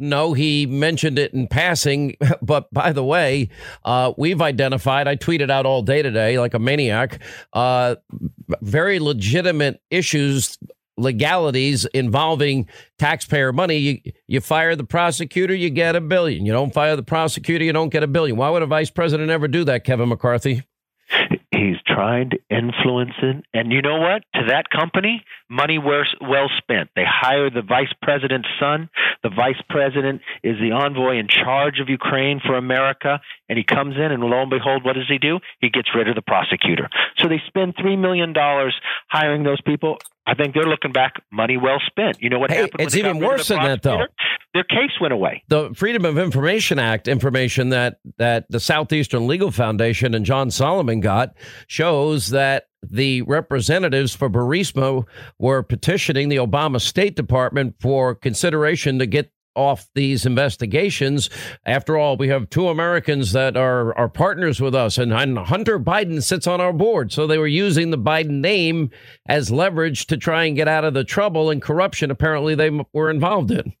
No, he mentioned it in passing. [LAUGHS] But by the way, uh, we've identified, I tweeted out all day today like a maniac, uh, very legitimate issues legalities involving taxpayer money. You, you fire the prosecutor, you get a billion. You don't fire the prosecutor, you don't get a billion. Why would a vice president ever do that, Kevin McCarthy? Trying to influence it. And you know what? To that company, money well spent. They hire the vice president's son. The vice president is the envoy in charge of Ukraine for America. And he comes in, and lo and behold, what does he do? He gets rid of the prosecutor. So they spend $3 million hiring those people. I think they're looking back, money well spent. You know what hey, happened? It's even worse than that, though. Their case went away. The Freedom of Information Act information that that the Southeastern Legal Foundation and John Solomon got shows that the representatives for Burisma were petitioning the Obama State Department for consideration to get off these investigations. After all, we have two Americans that are, are partners with us, and Hunter Biden sits on our board. So they were using the Biden name as leverage to try and get out of the trouble and corruption apparently they were involved in.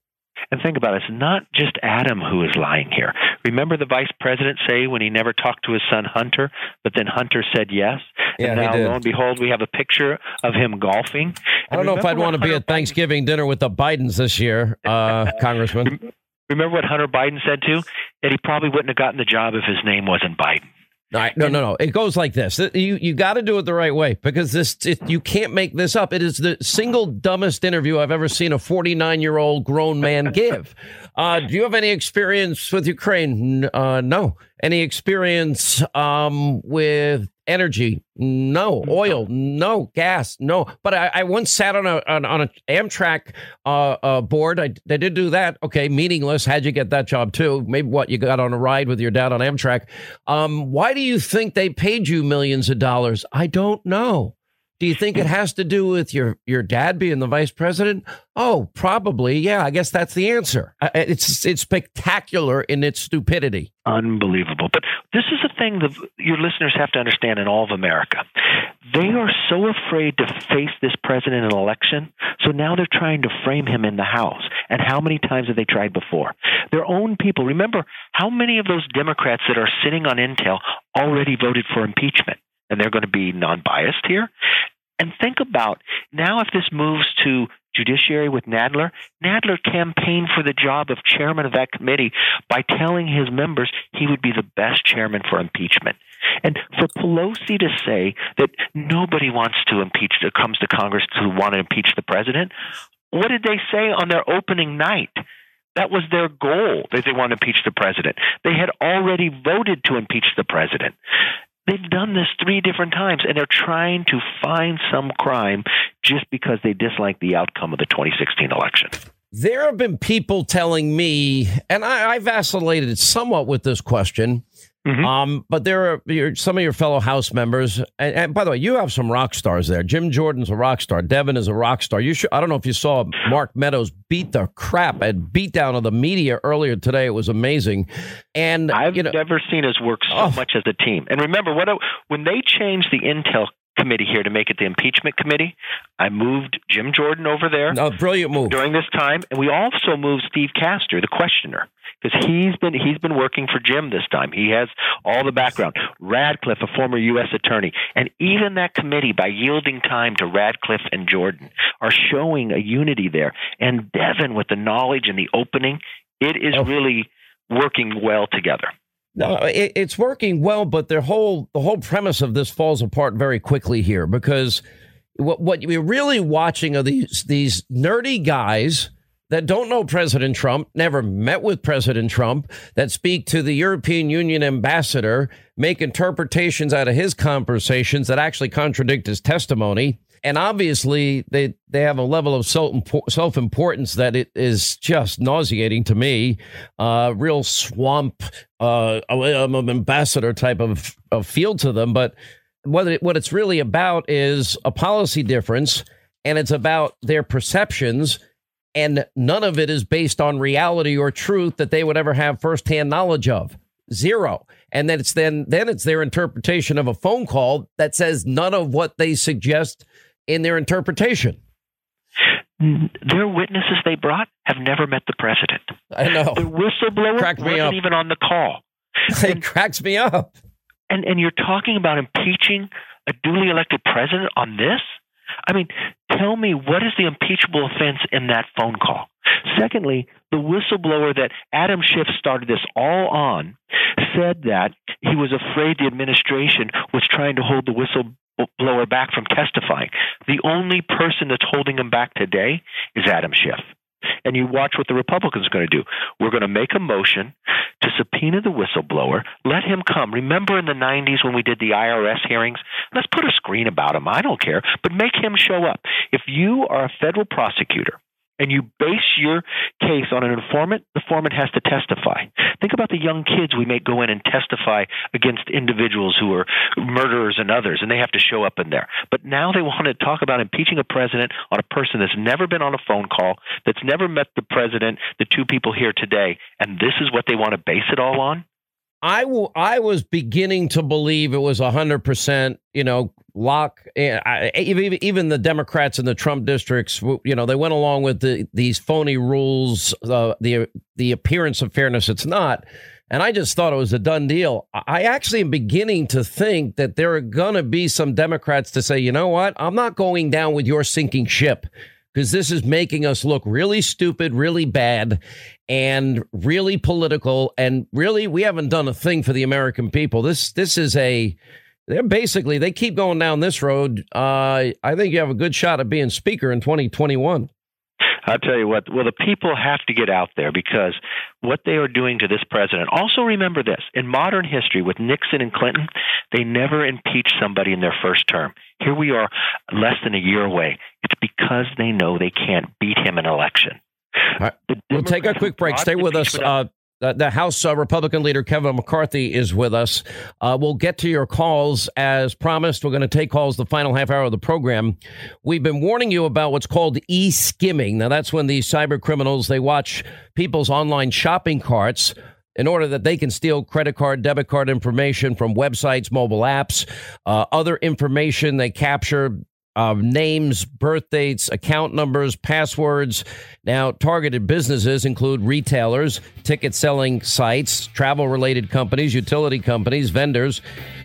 And think about it, it's not just Adam who is lying here. Remember the vice president say when he never talked to his son Hunter, but then Hunter said yes? Yeah, and now, lo and behold, we have a picture of him golfing. I don't know if I'd want to be at Thanksgiving dinner with the Bidens this year, uh, [LAUGHS] Congressman. Remember what Hunter Biden said too? That he probably wouldn't have gotten the job if his name wasn't Biden. All right. No, no, no. It goes like this. You you got to do it the right way because this it, you can't make this up. It is the single dumbest interview I've ever seen a 49 year old grown man [LAUGHS] give. Uh, do you have any experience with Ukraine? Uh, no. Any experience um, with energy? No. Oil? No. Gas? No. But I, I once sat on a on, on a Amtrak uh, uh, board. I, they did do that. Okay, meaningless. How'd you get that job too? Maybe what you got on a ride with your dad on Amtrak. Um, why do you think they paid you millions of dollars? I don't know. Do you think it mm. has to do with your your dad being the vice president? Oh, probably. Yeah, I guess that's the answer. It's it's spectacular in its stupidity. Unbelievable. But this is a thing that your listeners have to understand in all of America. They are so afraid to face this president in an election, so now they're trying to frame him in the House. And how many times have they tried before? Their own people. Remember how many of those Democrats that are sitting on intel already voted for impeachment? And they're going to be non biased here. And think about now if this moves to judiciary with Nadler, Nadler campaigned for the job of chairman of that committee by telling his members he would be the best chairman for impeachment. And for Pelosi to say that nobody wants to impeach, that comes to Congress to want to impeach the president, what did they say on their opening night? That was their goal that they want to impeach the president. They had already voted to impeach the president. They've done this three different times, and they're trying to find some crime just because they dislike the outcome of the 2016 election. There have been people telling me, and I, I vacillated somewhat with this question Mm-hmm. Um, but there are your, some of your fellow House members, and, and, by the way, you have some rock stars there. Jim Jordan's a rock star. Devin is a rock star. You should. I don't know if you saw Mark Meadows beat the crap and beat down of the media earlier today. It was amazing. And I've you know, never seen us work so oh. much as a team. And remember, what when they changed the intel committee here to make it the impeachment committee. I moved Jim Jordan over there. Oh, brilliant move. During this time, and we also moved Steve Castor, the questioner, because he's been he's been working for Jim this time. He has all the background. Ratcliffe, a former U.S. attorney, and even that committee, by yielding time to Ratcliffe and Jordan, are showing a unity there. And Devin, with the knowledge and the opening, it is oh. really working well together. No, it, it's working well, but the whole the whole premise of this falls apart very quickly here because what what we're really watching are these these nerdy guys that don't know President Trump, never met with President Trump, that speak to the European Union ambassador, make interpretations out of his conversations that actually contradict his testimony. And obviously, they, they have a level of self importance that it is just nauseating to me. Uh, real swamp, uh, I'm an ambassador type of, of feel to them. But what, it, what it's really about is a policy difference, and it's about their perceptions and none of it is based on reality or truth that they would ever have firsthand knowledge of. Zero. And then it's then then it's their interpretation of a phone call that says none of what they suggest in their interpretation. Their witnesses they brought have never met the president. I know. The whistleblower Cracked wasn't up. even on the call. [LAUGHS] It and, cracks me up. And and you're talking about impeaching a duly elected president on this? I mean, tell me what is the impeachable offense in that phone call? Secondly, the whistleblower that Adam Schiff started this all on said that he was afraid the administration was trying to hold the whistleblower back from testifying. The only person that's holding him back today is Adam Schiff. And you watch what the Republicans are going to do. We're going to make a motion to subpoena the whistleblower, let him come. Remember in the 90s when we did the IRS hearings? Let's put a screen about him. I don't care, but make him show up. If you are a federal prosecutor and you base your case on an informant, the informant has to testify. Think about the young kids we make go in and testify against individuals who are murderers and others, and they have to show up in there. But now they want to talk about impeaching a president on a person that's never been on a phone call, that's never met the president, the two people here today, and this is what they want to base it all on? I, w- I was beginning to believe it was 100%, you know, lock. Eh, even, even the Democrats in the Trump districts, you know, they went along with the, these phony rules, uh, the, the appearance of fairness. It's not. And I just thought it was a done deal. I actually am beginning to think that there are going to be some Democrats to say, you know what? I'm not going down with your sinking ship because this is making us look really stupid, really bad, and really political. And really, we haven't done a thing for the American people. This this is a they're basically they keep going down this road. Uh, I think you have a good shot at being speaker in 2021. I'll tell you what, well, the people have to get out there because what they are doing to this president. Also, remember this in modern history with Nixon and Clinton, they never impeached somebody in their first term. Here we are, less than a year away. It's because they know they can't beat him in election. Right. We'll take a quick break. Stay with us. Uh, the House uh, Republican leader Kevin McCarthy is with us. Uh, we'll get to your calls as promised. We're going to take calls the final half hour of the program. We've been warning you about what's called e-skimming. Now, that's when these cyber criminals they watch people's online shopping carts in order that they can steal credit card, debit card information from websites, mobile apps, uh, other information they capture names, birth dates, account numbers, passwords. Now, targeted businesses include retailers, ticket selling sites, travel related companies, utility companies, vendors.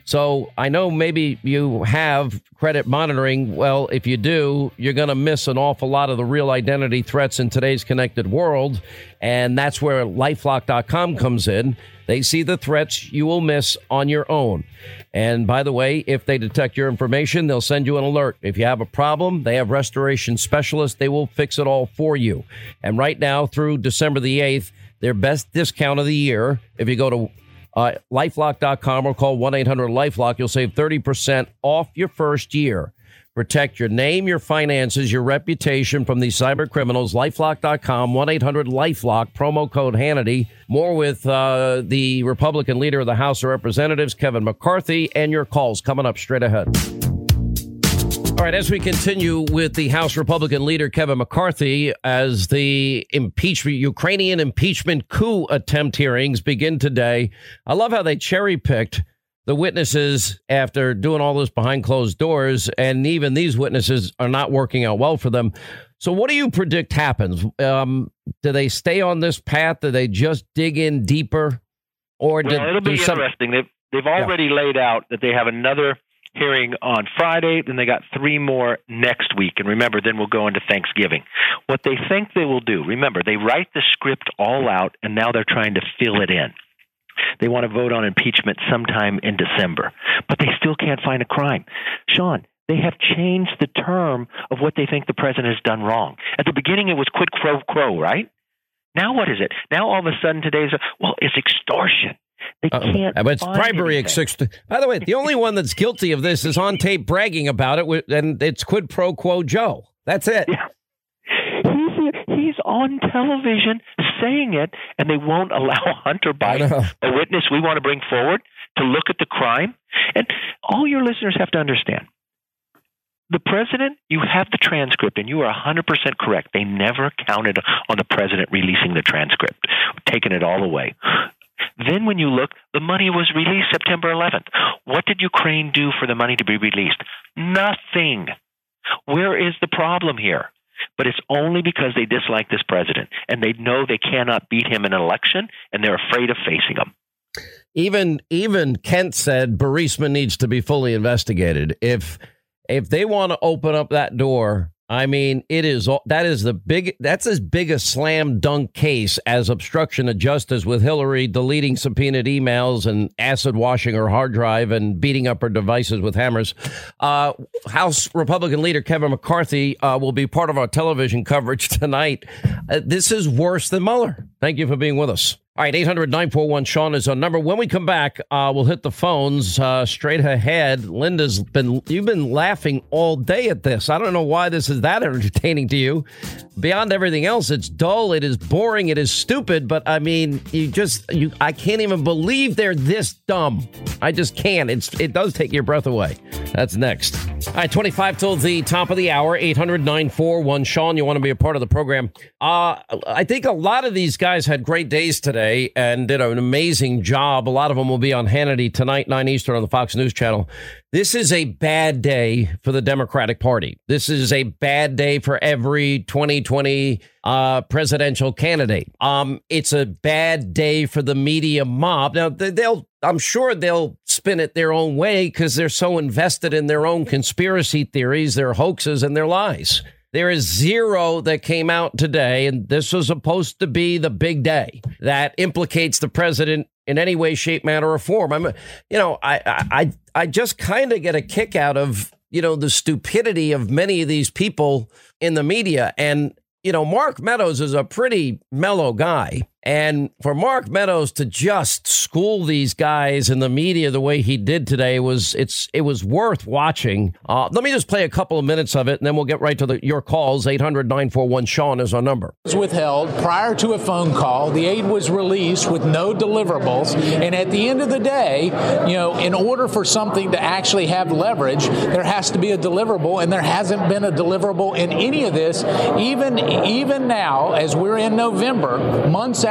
So I know maybe you have credit monitoring. Well, if you do, you're going to miss an awful lot of the real identity threats in today's connected world. And that's where lifelock.com comes in. They see the threats you will miss on your own. And by the way, if they detect your information, they'll send you an alert. If you have a problem, they have restoration specialists. They will fix it all for you. And right now, through December the 8th, their best discount of the year, if you go to uh, lifelock.com or call 1 800 Lifelock, you'll save 30% off your first year. Protect your name, your finances, your reputation from these cyber criminals. Lifelock.com, 1 800 Lifelock, promo code Hannity. More with uh, the Republican leader of the House of Representatives, Kevin McCarthy, and your calls coming up straight ahead. All right, as we continue with the House Republican leader Kevin McCarthy, as the impeachment Ukrainian impeachment coup attempt hearings begin today, I love how they cherry picked the witnesses after doing all this behind closed doors, and even these witnesses are not working out well for them. So, what do you predict happens? Um, do they stay on this path? Do they just dig in deeper, or well, it'll be some... interesting. They've they've already yeah. laid out that they have another hearing on Friday. Then they got three more next week. And remember, then we'll go into Thanksgiving. What they think they will do, remember, they write the script all out and now they're trying to fill it in. They want to vote on impeachment sometime in December, but they still can't find a crime. Sean, they have changed the term of what they think the president has done wrong. At the beginning, it was quid pro quo, right? Now what is it? Now all of a sudden today's well, it's extortion. They can't. But it's bribery. By the way, the only one that's guilty of this is on tape bragging about it, and it's quid pro quo Joe. That's it. Yeah. He's he's on television saying it, and they won't allow [LAUGHS] Hunter Biden, a witness we want to bring forward, to look at the crime. And all your listeners have to understand. The president, you have the transcript, and you are 100% correct. They never counted on the president releasing the transcript, taking it all away. Then, when you look, the money was released September 11th. What did Ukraine do for the money to be released? Nothing. Where is the problem here? But it's only because they dislike this president and they know they cannot beat him in an election and they're afraid of facing him. Even even Kent said Burisma needs to be fully investigated. If if they want to open up that door I mean, it is that is the big that's as big a slam dunk case as obstruction of justice with Hillary deleting subpoenaed emails and acid washing her hard drive and beating up her devices with hammers. Uh, House Republican leader Kevin McCarthy uh, will be part of our television coverage [LAUGHS] tonight. Uh, this is worse than Mueller. Thank you for being with us. All right, 800 941 Sean is our number. When we come back, uh, we'll hit the phones uh, straight ahead. Linda's been, you've been laughing all day at this. I don't know why this is that [LAUGHS] entertaining to you. Beyond everything else, it's dull, it is boring, it is stupid, but I mean, you just, you, I can't even believe they're this dumb. I just can't. It's, it does take your breath away. That's next. All right, 25 till the top of the hour, 800 941 Sean. You want to be a part of the program? Uh, I think a lot of these guys had great days today today and did an amazing job. A lot of them will be on Hannity tonight, 9 Eastern on the Fox News Channel. This is a bad day for the Democratic Party. This is a bad day for every 2020 uh, presidential candidate. Um, it's a bad day for the media mob. Now, they'll, I'm sure they'll spin it their own way because they're so invested in their own conspiracy theories, their hoaxes, and their lies. There is zero that came out today, and this was supposed to be the big day that implicates the president in any way, shape, manner, or form. I'm, you know, I, I, I just kind of get a kick out of you know the stupidity of many of these people in the media, and you know, Mark Meadows is a pretty mellow guy. And for Mark Meadows to just school these guys in the media the way he did today was it's it was worth watching. Uh, let me just play a couple of minutes of it, and then we'll get right to the, your calls. 800 941 Sean is our number. Was withheld prior to a phone call. The aid was released with no deliverables, and at the end of the day, you know, in order for something to actually have leverage, there has to be a deliverable, and there hasn't been a deliverable in any of this. Even even now, as we're in November, months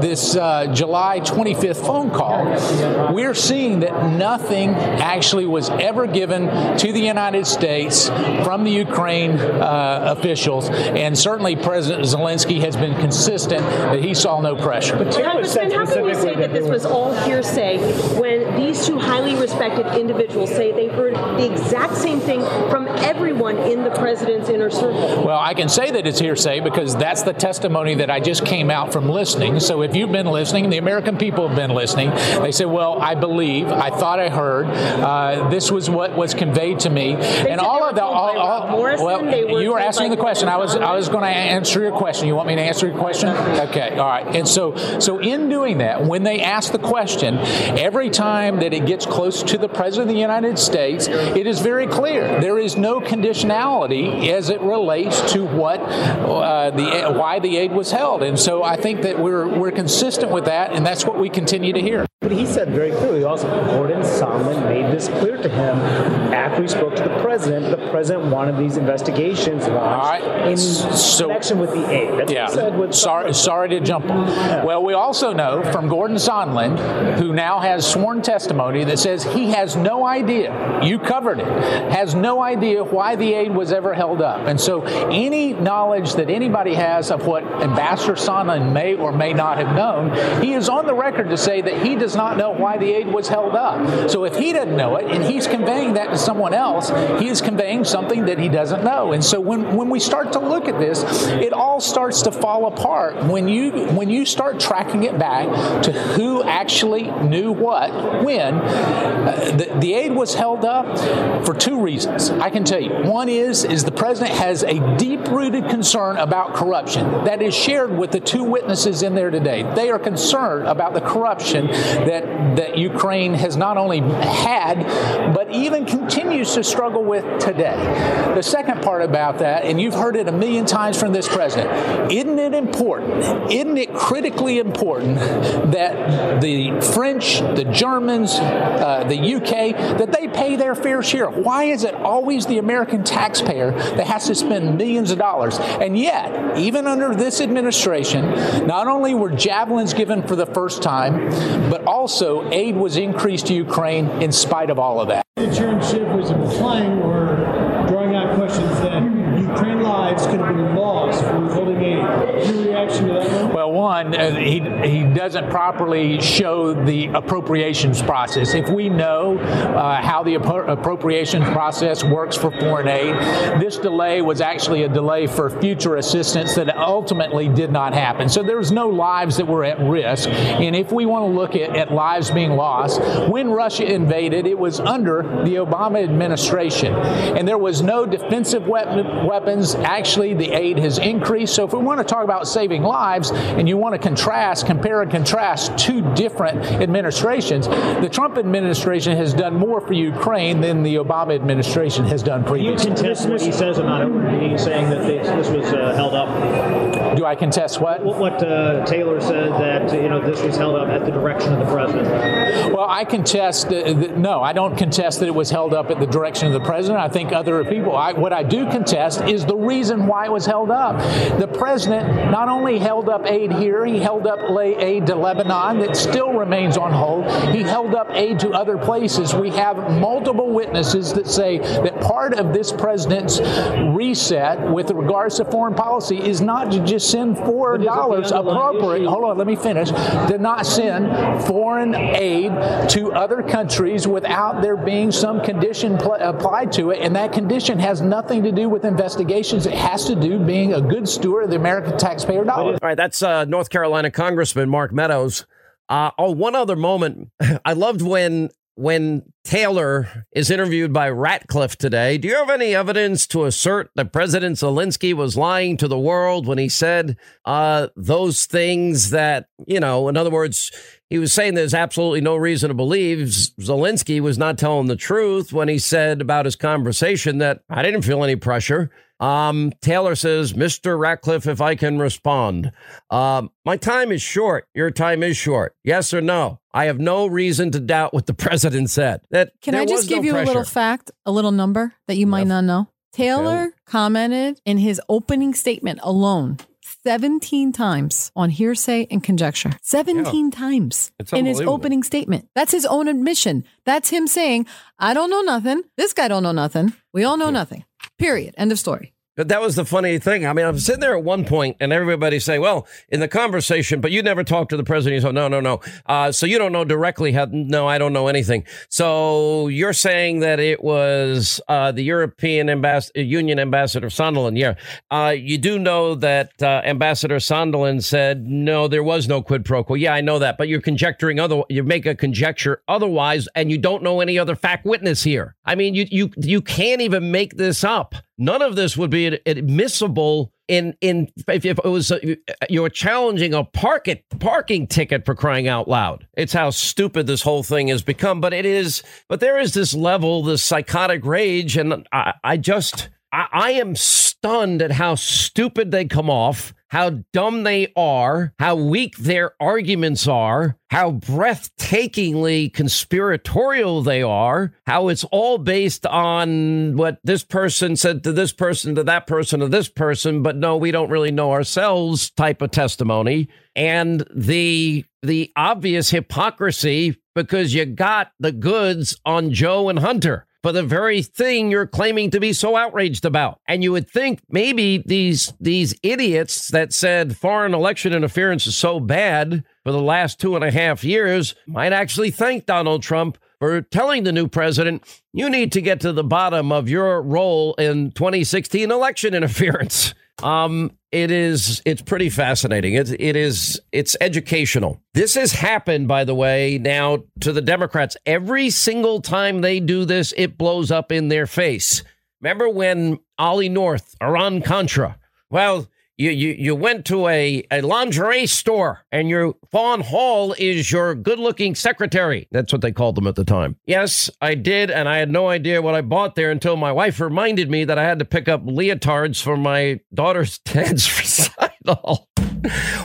this uh, July 25th phone call, we're seeing that nothing actually was ever given to the United States from the Ukraine uh, officials, and certainly President Zelensky has been consistent that he saw no pressure. Congressman, how can you say that this was all hearsay when these two highly respected individuals say they heard the exact same thing from everyone in the president's inner circle? Well, I can say that it's hearsay because that's the testimony that I just came out from listening listening. So if you've been listening, the American people have been listening. They say, "Well, I believe, I thought I heard. Uh, this was what was conveyed to me." They and all of the, all, all well, were you were asking the question. I was, I was going to answer your question. You want me to answer your question? Okay, all right. And so, so in doing that, when they ask the question, every time that it gets close to the president of the United States, it is very clear there is no conditionality as it relates to what uh, the why the aid was held. And so I think that we're we're consistent with that, and that's what we continue to hear. But he said very clearly also, Gordon Sondland made this clear to him after he spoke to the president. The president wanted these investigations launched in so, connection with the aid. That's yeah. what he said with sorry, sorry to jump. On. Well, we also know from Gordon Sondland, who now has sworn testimony that says he has no idea. You covered it. Has no idea why the aid was ever held up. And so, any knowledge that anybody has of what Ambassador Sondland may or may not have known, he is on the record to say that he does not know why the aid was held up. So if he doesn't know it and he's conveying that to someone else, he is conveying something that he doesn't know. And so when, when we start to look at this, it all starts to fall apart when you when you start tracking it back to who actually knew what when. Uh, the, the aid was held up for two reasons. I can tell you. One is is the president has a deep-rooted concern about corruption that is shared with the two witnesses in there today. They are concerned about the corruption that, that Ukraine has not only had, but even continues to struggle with today. The second part about that, and you've heard it a million times from this president, isn't it important, isn't it critically important that the French, the Germans, uh, the UK, that they pay their fair share? Why is it always the American taxpayer that has to spend millions of dollars? And yet, even under this administration, not only were javelins given for the first time, but also aid was increased to Ukraine in spite of all of that. Chairman Schiff was implying or drawing out questions that Ukraine lives could have been lost for withholding aid. One? Well, one, uh, he, he doesn't properly show the appropriations process. If we know uh, how the appro- appropriation process works for foreign aid, this delay was actually a delay for future assistance that ultimately did not happen. So there's no lives that were at risk. And if we want to look at, at lives being lost, when Russia invaded, it was under the Obama administration. And there was no defensive weapon, weapons. Actually, the aid has increased. So if we want to talk about saving lives and you want to contrast, compare and contrast two different administrations, the Trump administration has done more for Ukraine than the Obama administration has done previously. You contest what he says about it, he's saying that this, this was uh, held up. Do I contest what? What, what uh, Taylor said that you know this was held up at the direction of the president. Well, I contest. Uh, th- no, I don't contest that it was held up at the direction of the president. I think other people. I, what I do contest is the reason why it was held up. The president not only held up aid here, he held up aid to Lebanon that still remains on hold. He held up aid to other places. We have multiple witnesses that say that part of this president's reset with regards to foreign policy is not to just send four dollars appropriate. Hold on, let me finish. To not send foreign aid to other countries without there being some condition pl- uh, applied to it, and that condition has nothing to do with investigations. It has to do being a good steward of the American taxpayer dollar. All right, that's uh, North Carolina Congressman Mark Meadows. Uh, oh, one other moment. [LAUGHS] I loved when when Taylor is interviewed by Ratcliffe today. Do you have any evidence to assert that President Zelensky was lying to the world when he said uh, those things that, you know, in other words, he was saying there's absolutely no reason to believe Zelensky was not telling the truth when he said about his conversation that I didn't feel any pressure. Um, Taylor says, Mr. Ratcliffe, if I can respond. Um, my time is short. Your time is short. Yes or no? I have no reason to doubt what the [LAUGHS] president said. That Can I just give no you pressure. a little fact, a little number that you might yep. not know? Taylor commented in his opening statement alone 17 times on hearsay and conjecture. 17 yeah. times in his opening statement. That's his own admission. That's him saying, I don't know nothing. This guy don't know nothing. We all know nothing. Period. End of story. But that was the funny thing. I mean, I'm sitting there at one point, and everybody's saying, "Well, in the conversation, but you never talked to the president." Said, "No, no, no." Uh, so you don't know directly how? No, I don't know anything. So you're saying that it was uh, the European ambas- Union ambassador Sondland? Yeah, uh, you do know that uh, Ambassador Sondland said no, there was no quid pro quo. Yeah, I know that, but you're conjecturing other. You make a conjecture otherwise, and you don't know any other fact witness here. I mean, you you you can't even make this up. None of this would be admissible in in if, it was uh, you were challenging a park it, parking ticket for crying out loud. It's how stupid this whole thing has become. But it is. But there is this level, this psychotic rage, and I, I just I, I am stunned at how stupid they come off how dumb they are, how weak their arguments are, how breathtakingly conspiratorial they are, how it's all based on what this person said to this person, to that person, to this person, but no, we don't really know ourselves type of testimony. And the the obvious hypocrisy because you got the goods on Joe and Hunter for the very thing you're claiming to be so outraged about. And you would think maybe these these idiots that said foreign election interference is so bad for the last two and a half years might actually thank Donald Trump for telling the new president, you need to get to the bottom of your role in 2016 election interference. [LAUGHS] Um, it is it's pretty fascinating. It, it is it's educational. This has happened, by the way, now to the Democrats. Every single time they do this, it blows up in their face. Remember when Ollie North, Iran Contra? Well, you, you, you went to a, a lingerie store and your Fawn Hall is your good looking secretary. That's what they called them at the time. Yes, I did. And I had no idea what I bought there until my wife reminded me that I had to pick up leotards for my daughter's [LAUGHS] dance recital.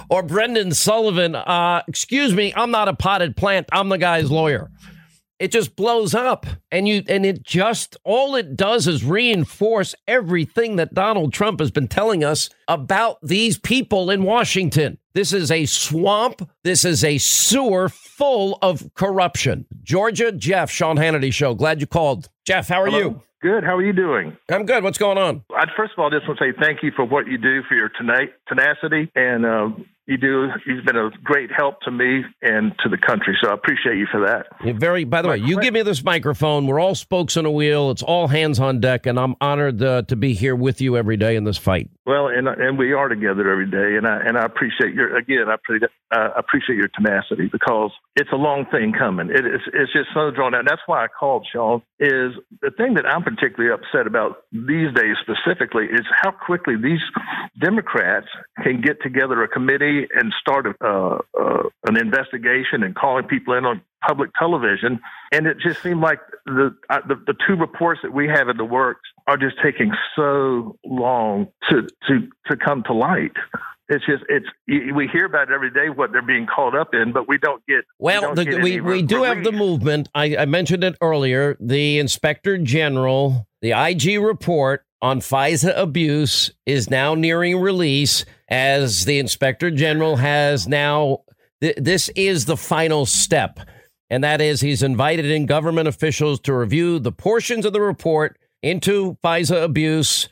or Brendan Sullivan, uh, excuse me, I'm not a potted plant. I'm the guy's lawyer it just blows up and you and it just all it does is reinforce everything that Donald Trump has been telling us about these people in Washington. This is a swamp. This is a sewer full of corruption. Georgia, Jeff, Sean Hannity show. Glad you called. Jeff, how are Hello. you? Good. How are you doing? I'm good. What's going on? I'd first of all just want to say thank you for what you do for your tonight tenacity and uh, you do. You've been a great help to me and to the country, so I appreciate you for that. You're very. By the way, you give me this microphone. We're all spokes on a wheel. It's all hands on deck, and I'm honored uh, to be here with you every day in this fight. Well, and and we are together every day, and I and I appreciate your again. I appreciate uh, appreciate your tenacity because it's a long thing coming. It is it's just so drawn out. That's why I called Sean. Is the thing that I'm particularly upset about these days specifically is how quickly these Democrats can get together a committee and start uh, uh, an investigation and calling people in on public television. And it just seemed like the, uh, the, the two reports that we have in the works are just taking so long to to to come to light. It's just it's we hear about it every day what they're being called up in, but we don't get. Well, we, don't the, get we, we do have the movement. I, I mentioned it earlier. The inspector general, the IG report on FISA abuse is now nearing release as the inspector general has now. Th- this is the final step, and that is he's invited in government officials to review the portions of the report into FISA abuse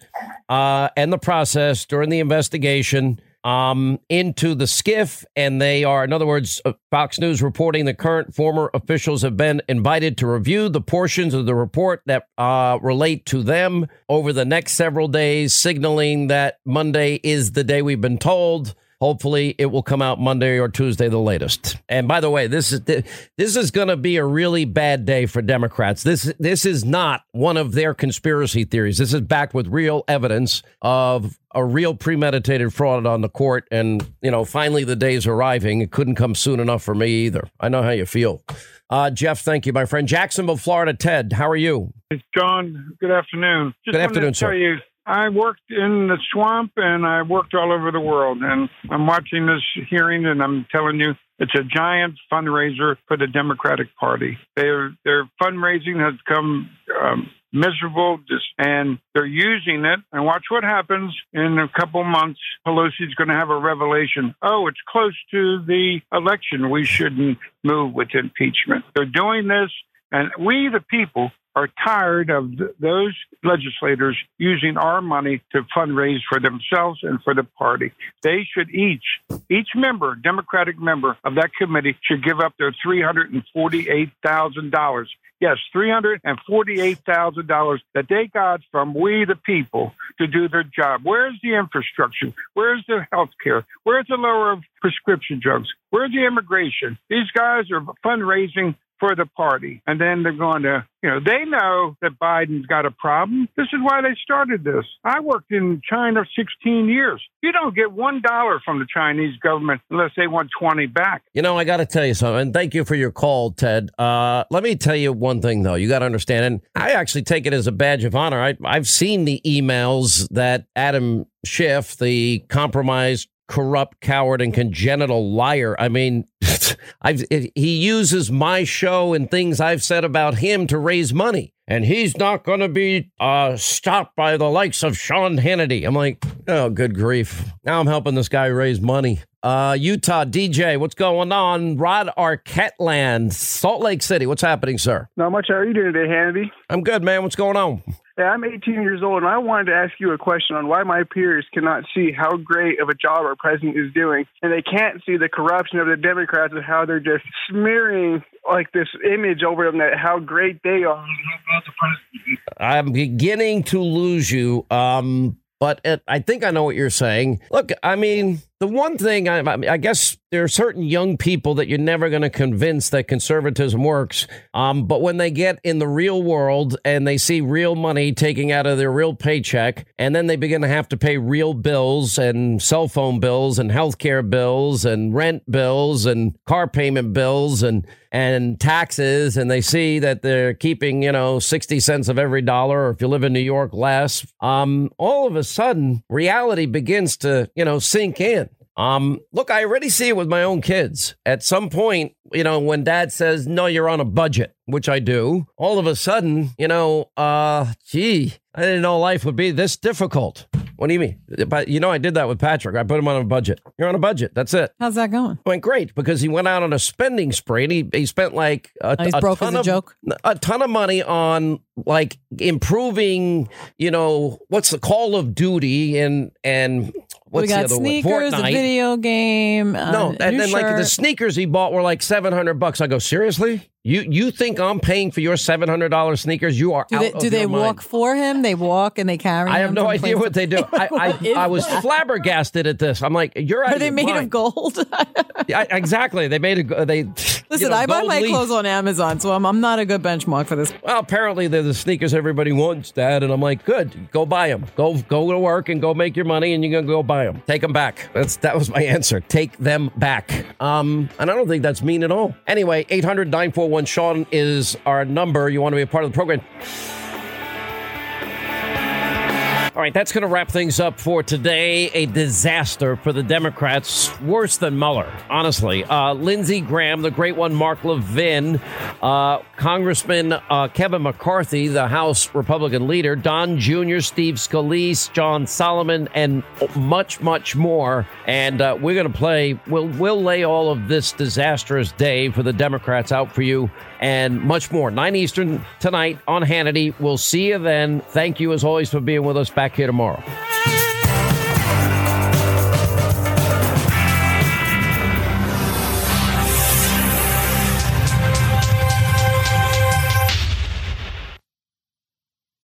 uh, and the process during the investigation um, into the SCIF. and they are, in other words, uh, Fox News reporting the current former officials have been invited to review the portions of the report that uh, relate to them over the next several days, signaling that Monday is the day we've been told Hopefully, it will come out Monday or Tuesday, the latest. And by the way, this is this is going to be a really bad day for Democrats. This this is not one of their conspiracy theories. This is backed with real evidence of a real premeditated fraud on the court. And you know, finally, the day's arriving. It couldn't come soon enough for me either. I know how you feel. Uh, Jeff, thank you, my friend. Jacksonville, Florida. Ted, how are you? It's John. Good afternoon. Just Good afternoon, to tell sir. you, I worked in the swamp and I worked all over the world. And I'm watching this hearing and I'm telling you, it's a giant fundraiser for the Democratic Party. Their their fundraising has come um, miserable, and they're using it. And watch what happens in a couple months. Pelosi's going to have a revelation. Oh, it's close to the election. We shouldn't move with impeachment. They're doing this, and we, the people, are tired of th- those legislators using our money to fundraise for themselves and for the party. They should each, each member, Democratic member of that committee, should give up their $348,000. Yes, $348,000 that they got from we, the people, to do their job. Where's the infrastructure? Where's the health care? Where's the lower of prescription drugs? Where's the immigration? These guys are fundraising for the party. And then they're going to, you know, they know that Biden's got a problem. This is why they started this. I worked in China 16 years. You don't get one dollar from the Chinese government unless they want 20 back. You know, I got to tell you something. And thank you for your call, Ted. Uh, let me tell you one thing, though. You got to understand, and I actually take it as a badge of honor. I, I've seen the emails that Adam Schiff, the compromised, corrupt, coward, and congenital liar. I mean, [LAUGHS] I've, he uses my show and things I've said about him to raise money. And he's not going to be uh, stopped by the likes of Sean Hannity. I'm like, oh, good grief. Now I'm helping this guy raise money. Uh, Utah, DJ, what's going on? Rod Arquette land, Salt Lake City. What's happening, sir? Not much. How are you doing today, Hannity? I'm good, man. What's going on? I'm 18 years old, and I wanted to ask you a question on why my peers cannot see how great of a job our president is doing, and they can't see the corruption of the Democrats and how they're just smearing like this image over them that how great they are. I'm beginning to lose you. Um, but it, I think I know what you're saying. Look, I mean, the one thing I, I guess there are certain young people that you're never going to convince that conservatism works. Um, but when they get in the real world and they see real money taking out of their real paycheck, and then they begin to have to pay real bills and cell phone bills and healthcare bills and rent bills and car payment bills and and taxes, and they see that they're keeping you know sixty cents of every dollar, or if you live in New York, less. Um, all of a sudden, reality begins to you know sink in. Um, look, I already see it with my own kids. At some point, you know, when dad says, no, you're on a budget, which I do, all of a sudden, you know, uh, gee, I didn't know life would be this difficult. What do you mean? But you know, I did that with Patrick. I put him on a budget. You're on a budget. That's it. How's that going? Went great because he went out on a spending spree and he, he spent like a, Oh, he's a broke ton as a of, joke? a ton of money on like improving, you know, what's the Call of Duty and and what's we got the other sneakers, one? a Fortnite. video game. Uh, No, and then like the sneakers he bought were like seven hundred bucks. I go seriously. You you think I'm paying for your seven hundred dollars sneakers? You are Do out they, do they mind. walk for him? They walk and they carry. I have no idea what they do. I, I, [LAUGHS] I was flabbergasted at this. I'm like, you're out Are they made mind. of gold? [LAUGHS] Yeah, exactly. They made a they. Listen, you know, I buy my leaf. clothes on Amazon, so I'm, I'm not a good benchmark for this. Well, apparently they're the sneakers everybody wants, Dad. And I'm like, good, go buy them. Go go to work and go make your money, and you're gonna go buy them. Take them back. That's that was my [LAUGHS] answer. Take them back. Um, and I don't think that's mean at all. Anyway, 800 941 Sean is our number. You want to be a part of the program. All right, that's going to wrap things up for today. A disaster for the Democrats, worse than Mueller, honestly. Uh, Lindsey Graham, the great one, Mark Levin, uh, Congressman uh, Kevin McCarthy, the House Republican leader, Don Jr., Steve Scalise, John Solomon, and much, much more. And uh, we're going to play. We'll we'll lay all of this disastrous day for the Democrats out for you, and much more. Nine Eastern tonight on Hannity. We'll see you then. Thank you as always for being with us. Back here tomorrow.